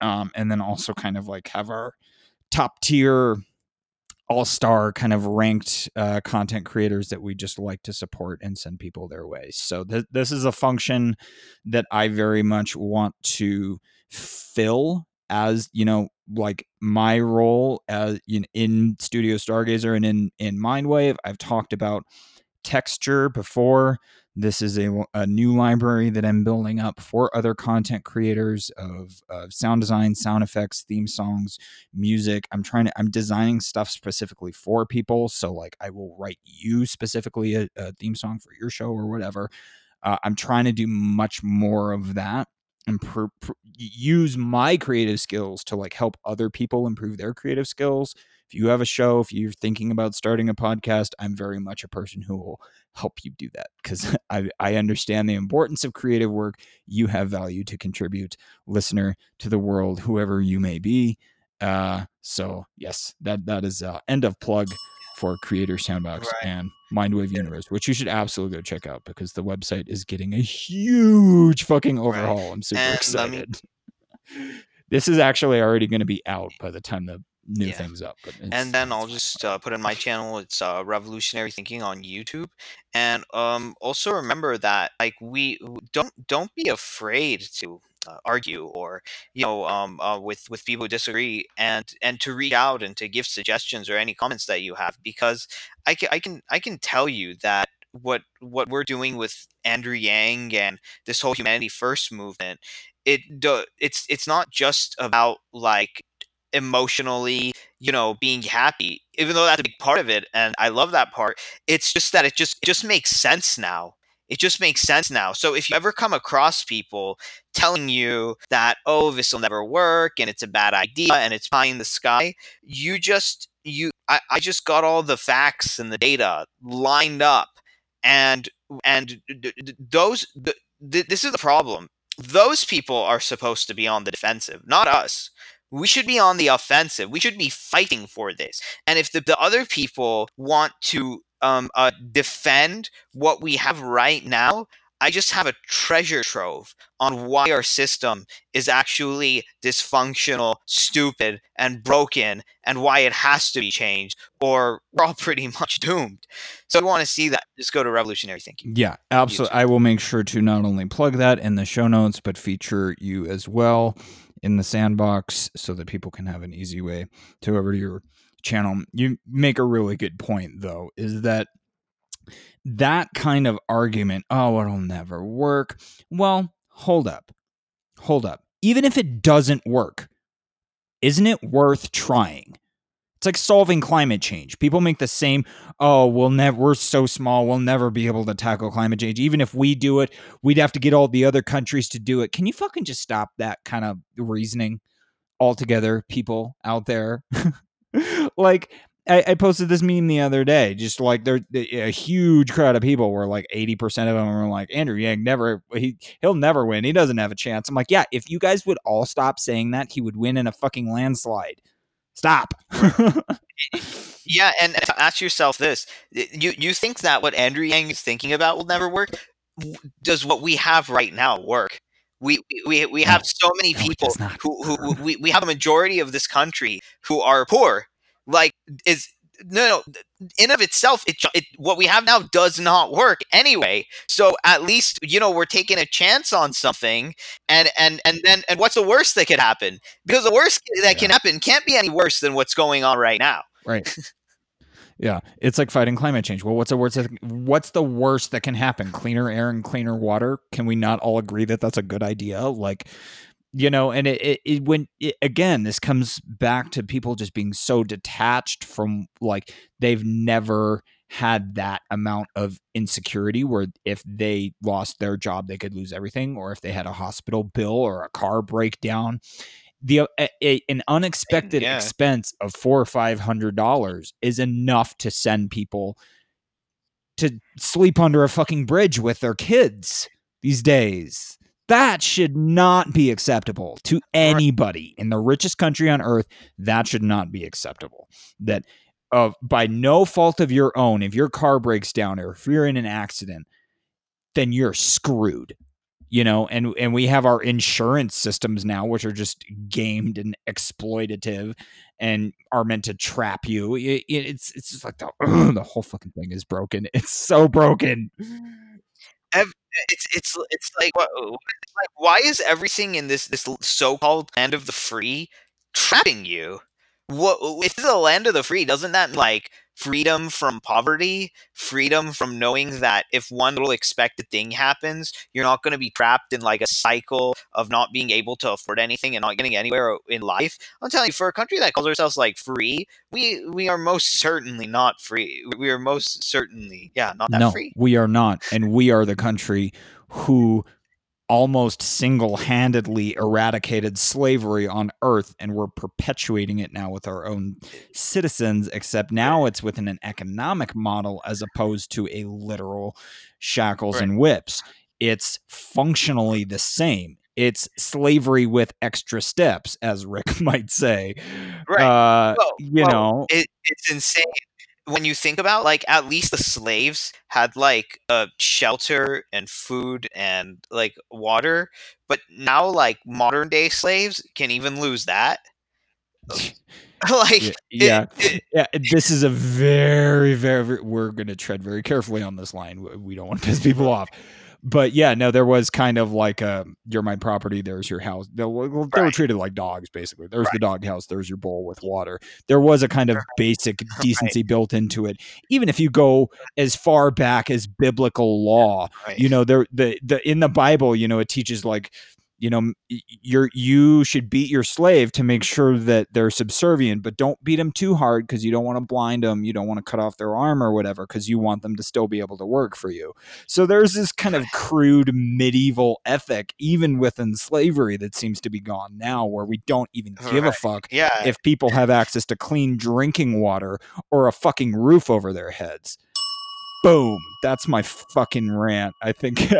S1: Um, and then also kind of like have our top tier all star kind of ranked uh, content creators that we just like to support and send people their way. So th- this is a function that I very much want to fill as you know like my role as in, in studio stargazer and in in mindwave i've talked about texture before. This is a, a new library that i'm building up for other content creators of, of sound design sound effects theme songs music. I'm trying to i'm designing stuff specifically for people. So like i will write you specifically a, a theme song for your show or whatever. Uh, i'm trying to do much more of that and pr- pr- use my creative skills to like help other people improve their creative skills. If you have a show if you're thinking about starting a podcast i'm very much a person who will help you do that because I, I understand the importance of creative work. You have value to contribute listener to the world whoever you may be. Uh, so yes that that is uh, end of plug for creator soundbox
S2: Right.
S1: and mindwave universe which you should absolutely go check out because the website is getting a huge fucking overhaul i'm super
S2: And let me-
S1: excited this is actually already going to be out by the time the new
S2: Yeah.
S1: thing's up but
S2: and then I'll just uh, put in my channel. It's uh, Revolutionary Thinking on YouTube, and um, also remember that like we don't don't be afraid to uh, argue or you know um, uh, with with people who disagree, and and to reach out and to give suggestions or any comments that you have, because I can I can I can tell you that what what we're doing with Andrew Yang and this whole Humanity First movement, it do, it's it's not just about like emotionally you know being happy even though that's a big part of it and i love that part it's just that it just it just makes sense now it just makes sense now so if you ever come across people telling you that oh this will never work and it's a bad idea and it's pie in the sky you just you i, I just got all the facts and the data lined up and and those th- th- this is the problem those people are supposed to be on the defensive not us we should be on the offensive. We should be fighting for this. And if the, the other people want to um, uh, defend what we have right now, I just have a treasure trove on why our system is actually dysfunctional, stupid, and broken, and why it has to be changed, or we're all pretty much doomed. So if you want to see that, just go to Revolutionary Thinking.
S1: Yeah, absolutely. I will make sure to not only plug that in the show notes, but feature you as well in the sandbox so that people can have an easy way to over to your channel, you make a really good point though, is that that kind of argument, oh, it'll never work. Well, hold up. Hold up. Even if it doesn't work, isn't it worth trying? It's like solving climate change. People make the same, oh, we'll never we're so small, we'll never be able to tackle climate change. Even if we do it, we'd have to get all the other countries to do it. Can you fucking just stop that kind of reasoning altogether, people out there? like I, I, posted this meme the other day. Just like there, a huge crowd of people were like eighty percent of them were like Andrew Yang never he he'll never win. He doesn't have a chance. I'm like, yeah. If you guys would all stop saying that, he would win in a fucking landslide. Stop.
S2: yeah, and ask yourself this: you you think that what Andrew Yang is thinking about will never work? Does what we have right now work? We we we have so many people who, who we, we have a majority of this country who are poor. Like is no, no in of itself it, it what we have now does not work anyway. So at least you know we're taking a chance on something and and and then and what's the worst that could happen? Because the worst that yeah. can happen can't be any worse than what's going on right now.
S1: Right yeah. It's like fighting climate change. Well what's the worst that, what's the worst that can happen? Cleaner air and cleaner water? Can we not all agree that that's a good idea? Like you know and it, it, it when it, again this comes back to people just being so detached from like they've never had that amount of insecurity where if they lost their job they could lose everything or if they had a hospital bill or a car breakdown the a, a, an unexpected yeah. expense of four or five hundred dollars is enough to send people to sleep under a fucking bridge with their kids these days that should not be acceptable to anybody in the richest country on earth. That should not be acceptable. That uh, by no fault of your own, if your car breaks down or if you're in an accident, then you're screwed. You know, and and we have our insurance systems now, which are just gamed and exploitative, and are meant to trap you. It, it's it's just like the the whole fucking thing is broken. It's so broken
S2: it's it's it's like like why is everything in this this so-called land of the free trapping you? What if the land of the free? Doesn't that like freedom from poverty, freedom from knowing that if one little expected thing happens, you're not going to be trapped in like a cycle of not being able to afford anything and not getting anywhere in life. I'm telling you, for a country that calls ourselves like free, we we are most certainly not free. We are most certainly, yeah, not that
S1: no,
S2: free.
S1: We are not, and we are the country who almost single handedly eradicated slavery on earth, and we're perpetuating it now with our own citizens, except now it's within an economic model as opposed to a literal shackles right. and whips. It's functionally the same. It's slavery with extra steps, as Rick might say. Right. Uh, well, you well, know,
S2: it, it's insane when you think about like at least the slaves had like a shelter and food and like water but now like modern day slaves can even lose that.
S1: Like yeah it, it, yeah this is a very, very very we're going to tread very carefully on this line we don't want to piss people off but yeah, no, there was kind of like a you're my property. There's your house. They, well, they right. were treated like dogs, basically. There's right. the dog house. There's your bowl with water. There was a kind of basic decency right. built into it. Even if you go as far back as biblical law, you know, there the the in the Bible, you know, it teaches like you know you're you should beat your slave to make sure that they're subservient but don't beat them too hard because you don't want to blind them you don't want to cut off their arm or whatever because you want them to still be able to work for you so there's this kind of crude medieval ethic even within slavery that seems to be gone now where we don't even give right. a fuck
S2: yeah.
S1: if people have access to clean drinking water or a fucking roof over their heads boom that's my fucking rant i think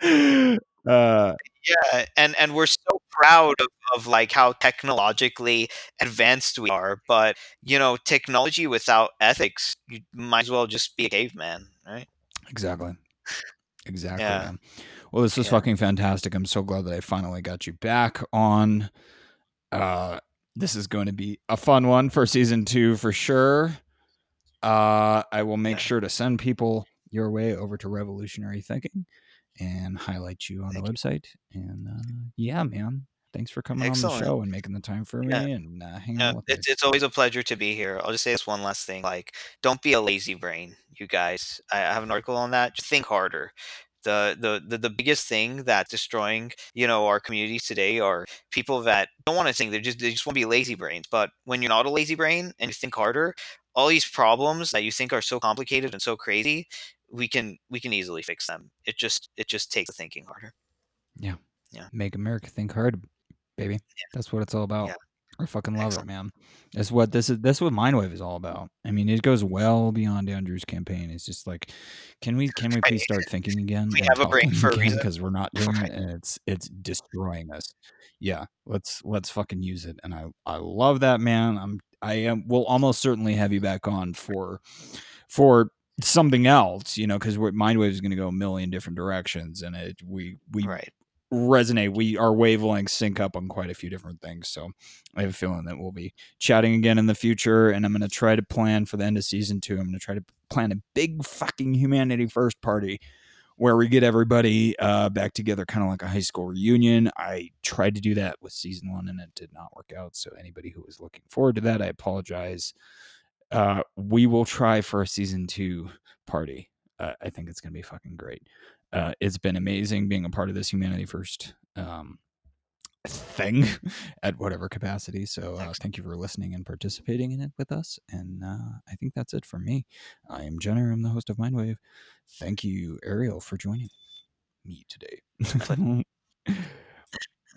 S2: Uh, yeah, and and we're so proud of, of like how technologically advanced we are, but you know, technology without ethics, you might as well just be a caveman, right?
S1: Exactly. Exactly. Yeah. Well, this was yeah. fucking fantastic. I'm so glad that I finally got you back on. Uh, this is going to be a fun one for season two for sure. Uh, I will make sure to send people your way over to Revolutionary Thinking and highlight you on Thank the website. And uh, yeah, man, thanks for coming on the show and making the time for me
S2: Yeah.
S1: and uh, hanging
S2: No,
S1: out with
S2: it's it's always a pleasure to be here. I'll just say this one last thing: like, don't be a lazy brain, you guys. I I have an article on that. Just think harder. The, the the the biggest thing that's destroying you know our communities today are people that don't want to think they just they just want to be lazy brains. But when you're not a lazy brain and you think harder, all these problems that you think are so complicated and so crazy, we can we can easily fix them. It just it just takes thinking harder. Yeah. Yeah.
S1: Make America think hard, baby. That's what it's all about.
S2: Yeah.
S1: I fucking love
S2: Excellent.
S1: it, man. That's what this is. That's what Mindwave is all about. I mean, it goes well beyond Andrew's campaign. It's just like, can we can we please start thinking again?
S2: We have a brain for a reason.
S1: because we're not doing
S2: Right.
S1: it, and it's it's destroying us. Yeah, let's let's fucking use it. And I I love that, man. I'm I am. We'll almost certainly have you back on for for something else, you know, because Mindwave is going to go a million different directions, and it we we
S2: Right.
S1: resonate. We our wavelengths sync up on quite a few different things. So I have a feeling that we'll be chatting again in the future. And I'm going to try to plan for the end of season two. I'm going to try to plan a big fucking humanity first party where we get everybody uh, back together, kind of like a high school reunion. I tried to do that with season one, and it did not work out. So anybody who was looking forward to that, I apologize. Uh, we will try for a season two party. Uh, I think it's going to be fucking great uh, it's been amazing being a part of this humanity first um, thing at whatever capacity so uh, thank you for listening and participating in it with us and uh, i think that's it for me i am jenner i'm the host of mindwave thank you ariel for joining me today all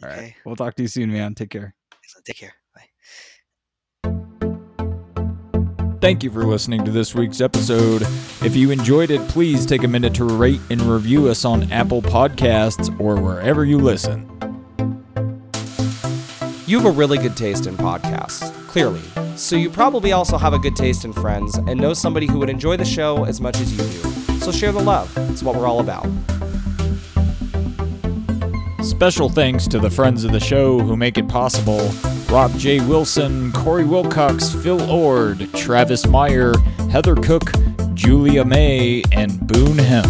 S1: right
S2: Okay.
S1: we'll talk to you soon man take care
S2: Take care. Bye.
S1: Thank you for listening to this week's episode. If you enjoyed it, please take a minute to rate and review us on Apple Podcasts or wherever you listen.
S3: You have a really good taste in podcasts, clearly. So you probably also have a good taste in friends and know somebody who would enjoy the show as much as you do. So share the love. It's what we're all about.
S1: Special thanks to the friends of the show who make it possible Rob J. Wilson, Corey Wilcox, Phil Ord, Travis Meyer, Heather Cook, Julia May, and Boone Hem.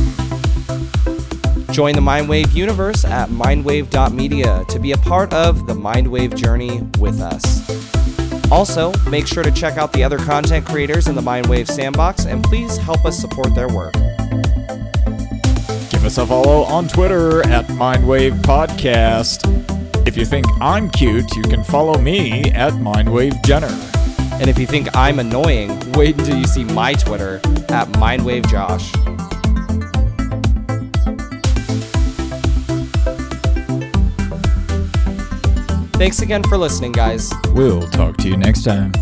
S3: Join the Mindwave universe at mindwave.media to be a part of the Mindwave journey with us. Also, make sure to check out the other content creators in the Mindwave sandbox and please help us support their work.
S1: Us a follow on Twitter at Mindwave Podcast. If you think I'm cute, you can follow me at Mindwave Jenner.
S3: And if you think I'm annoying, wait until you see my Twitter at MindwaveJosh. Thanks again for listening, guys.
S1: We'll talk to you next time.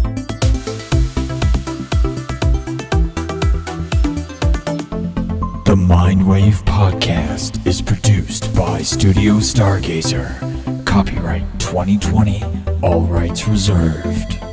S1: The Mindwave Podcast is produced by Studio Stargazer. Copyright 2020, all rights reserved.